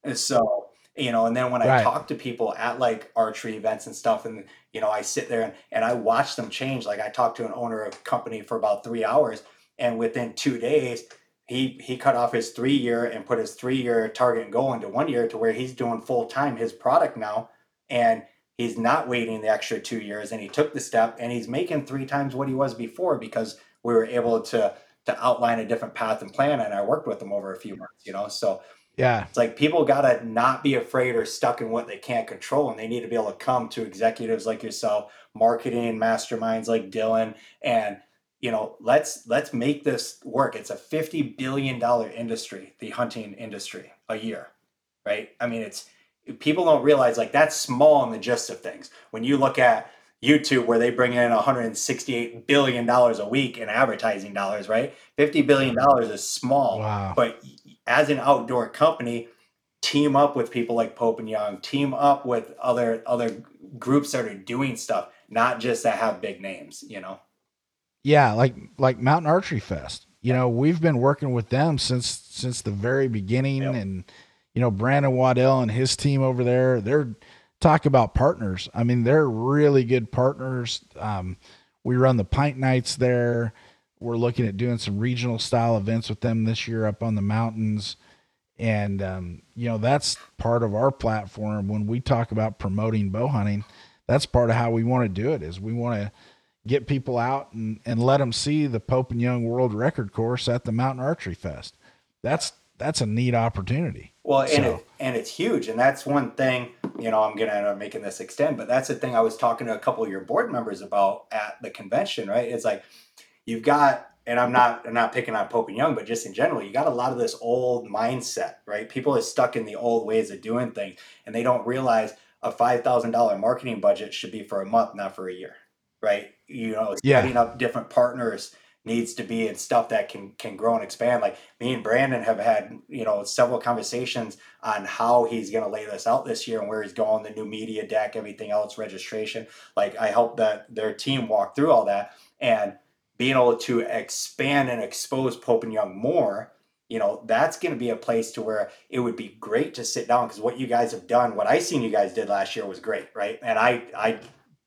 [SPEAKER 4] And so you know and then when i talk to people at like archery events and stuff and you know i sit there and, and i watch them change. Like i talked to an owner of a company for about three hours and within two days he he cut off his three year and put his three year target goal into one year to where he's doing full time his product now. And he's not waiting the extra two years. And he took the step and he's making three times what he was before because we were able to to outline a different path and plan. And i worked with him over a few months you know? So
[SPEAKER 3] Yeah.
[SPEAKER 4] it's like people gotta not be afraid or stuck in what they can't control, and they need to be able to come to executives like yourself, marketing masterminds like Dylan, and you know, let's let's make this work. It's a fifty billion dollar industry, the hunting industry, a year, right? I mean, it's people don't realize like that's small in the gist of things. When you look at YouTube, where they bring in 168 billion dollars a week in advertising dollars, right? 50 billion dollars is small,
[SPEAKER 3] Wow.
[SPEAKER 4] but as an outdoor company, team up with people like Pope and Young, team up with other other groups that are doing stuff, not just that have big names, you know.
[SPEAKER 3] Yeah, like like Mountain Archery Fest. You know, we've been working with them since since the very beginning,
[SPEAKER 4] Yep.
[SPEAKER 3] and you know Brandon Waddell and his team over there. They're talk about partners. I mean, they're really good partners. Um, we run the pint nights there. We're looking at doing some regional style events with them this year up on the mountains. And, um, you know, that's part of our platform when we talk about promoting bow hunting. That's part of how we want to do it is we want to get people out and, and let them see the Pope and Young World Record course at the Mountain Archery Fest. That's, that's a neat opportunity.
[SPEAKER 4] Well, and
[SPEAKER 3] So-
[SPEAKER 4] it, and it's huge, and that's one thing. You know, I'm gonna end up making this extend, but that's the thing I was talking to a couple of your board members about at the convention. Right? It's like you've got, and I'm not, I'm not picking on Pope and Young, but just in general, you got a lot of this old mindset. Right? People are stuck in the old ways of doing things, and they don't realize a five thousand dollar marketing budget should be for a month, not for a year. Right? You know,
[SPEAKER 3] Yeah.
[SPEAKER 4] setting up different partners needs to be and stuff that can can grow and expand. Like me and Brandon have had, you know, several conversations on how he's gonna lay this out this year and where he's going, the new media deck, everything else, registration. Like I helped that their team walk through all that and being able to expand and expose Pope and Young more, you know, that's going to be a place to where it would be great to sit down because what you guys have done, what I seen you guys did last year was great, right? And I I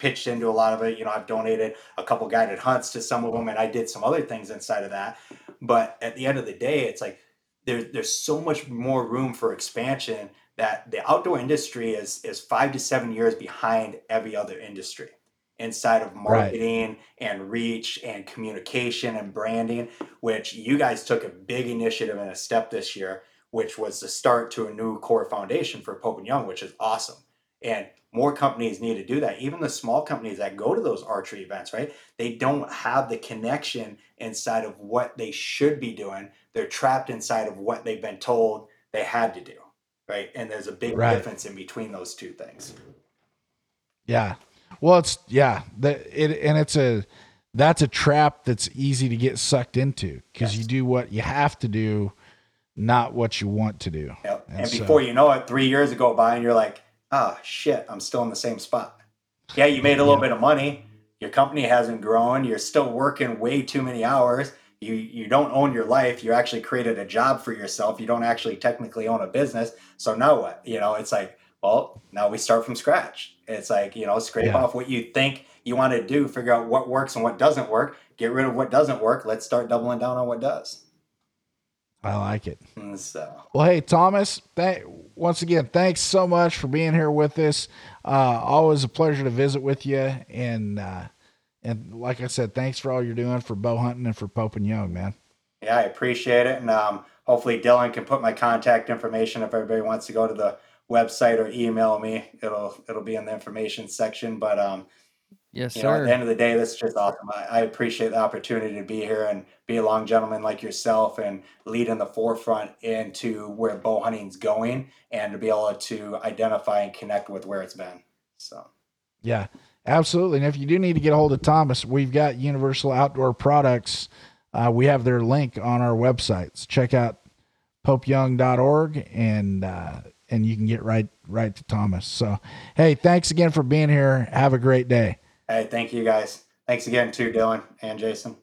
[SPEAKER 4] pitched into a lot of it. You know, I've donated a couple guided hunts to some of them, and I did some other things inside of that. But at the end of the day, it's like there's there's so much more room for expansion that the outdoor industry is is five to seven years behind every other industry inside of marketing and reach and communication and branding, which you guys took a big initiative and a step this year, which was the start to a new core foundation for Pope and Young, which is awesome. And more companies need to do that. Even the small companies that go to those archery events, right? They don't have the connection inside of what they should be doing. They're trapped inside of what they've been told they had to do, right? And there's a big
[SPEAKER 3] Right.
[SPEAKER 4] difference in between those two things.
[SPEAKER 3] Yeah. Well, it's yeah, that it and it's a that's a trap that's easy to get sucked into because you do what you have to do, not what you want to do.
[SPEAKER 4] Yep.
[SPEAKER 3] And
[SPEAKER 4] And,
[SPEAKER 3] so-
[SPEAKER 4] before you know it, three years go by and you're like, ah, shit, I'm still in the same spot. Yeah, you made a little bit of money. Your company hasn't grown. You're still working way too many hours. You you don't own your life. You actually created a job for yourself. You don't actually technically own a business. So now what? You know, it's like, well, now we start from scratch. It's like, you know, scrape
[SPEAKER 3] Yeah.
[SPEAKER 4] off what you think you want to do, figure out what works and what doesn't work, get rid of what doesn't work. Let's start doubling down on what does.
[SPEAKER 3] I like it.
[SPEAKER 4] So
[SPEAKER 3] Well, hey Thomas, th- once again, thanks so much for being here with us. Uh, always a pleasure to visit with you, and uh, and like I said, thanks for all you're doing for bow hunting and for Pope and Young, man.
[SPEAKER 4] Yeah, I appreciate it. And um, hopefully Dylan can put my contact information if everybody wants to go to the website or email me. It'll it'll be in the information section. But um,
[SPEAKER 2] Yes,
[SPEAKER 4] you know, at the end of the day, this is just awesome. I, I appreciate the opportunity to be here and be a long gentleman like yourself and lead in the forefront into where bow hunting's going and to be able to identify and connect with where it's been. So
[SPEAKER 3] Yeah, absolutely. And if you do need to get a hold of Thomas, we've got Universal Outdoor Products. Uh, we have their link on our websites. Check out popeyoung.org and uh, and you can get right right to Thomas. So, hey, thanks again for being here. Have a great day.
[SPEAKER 4] Hey, thank you guys. Thanks again to Dylan and Jason.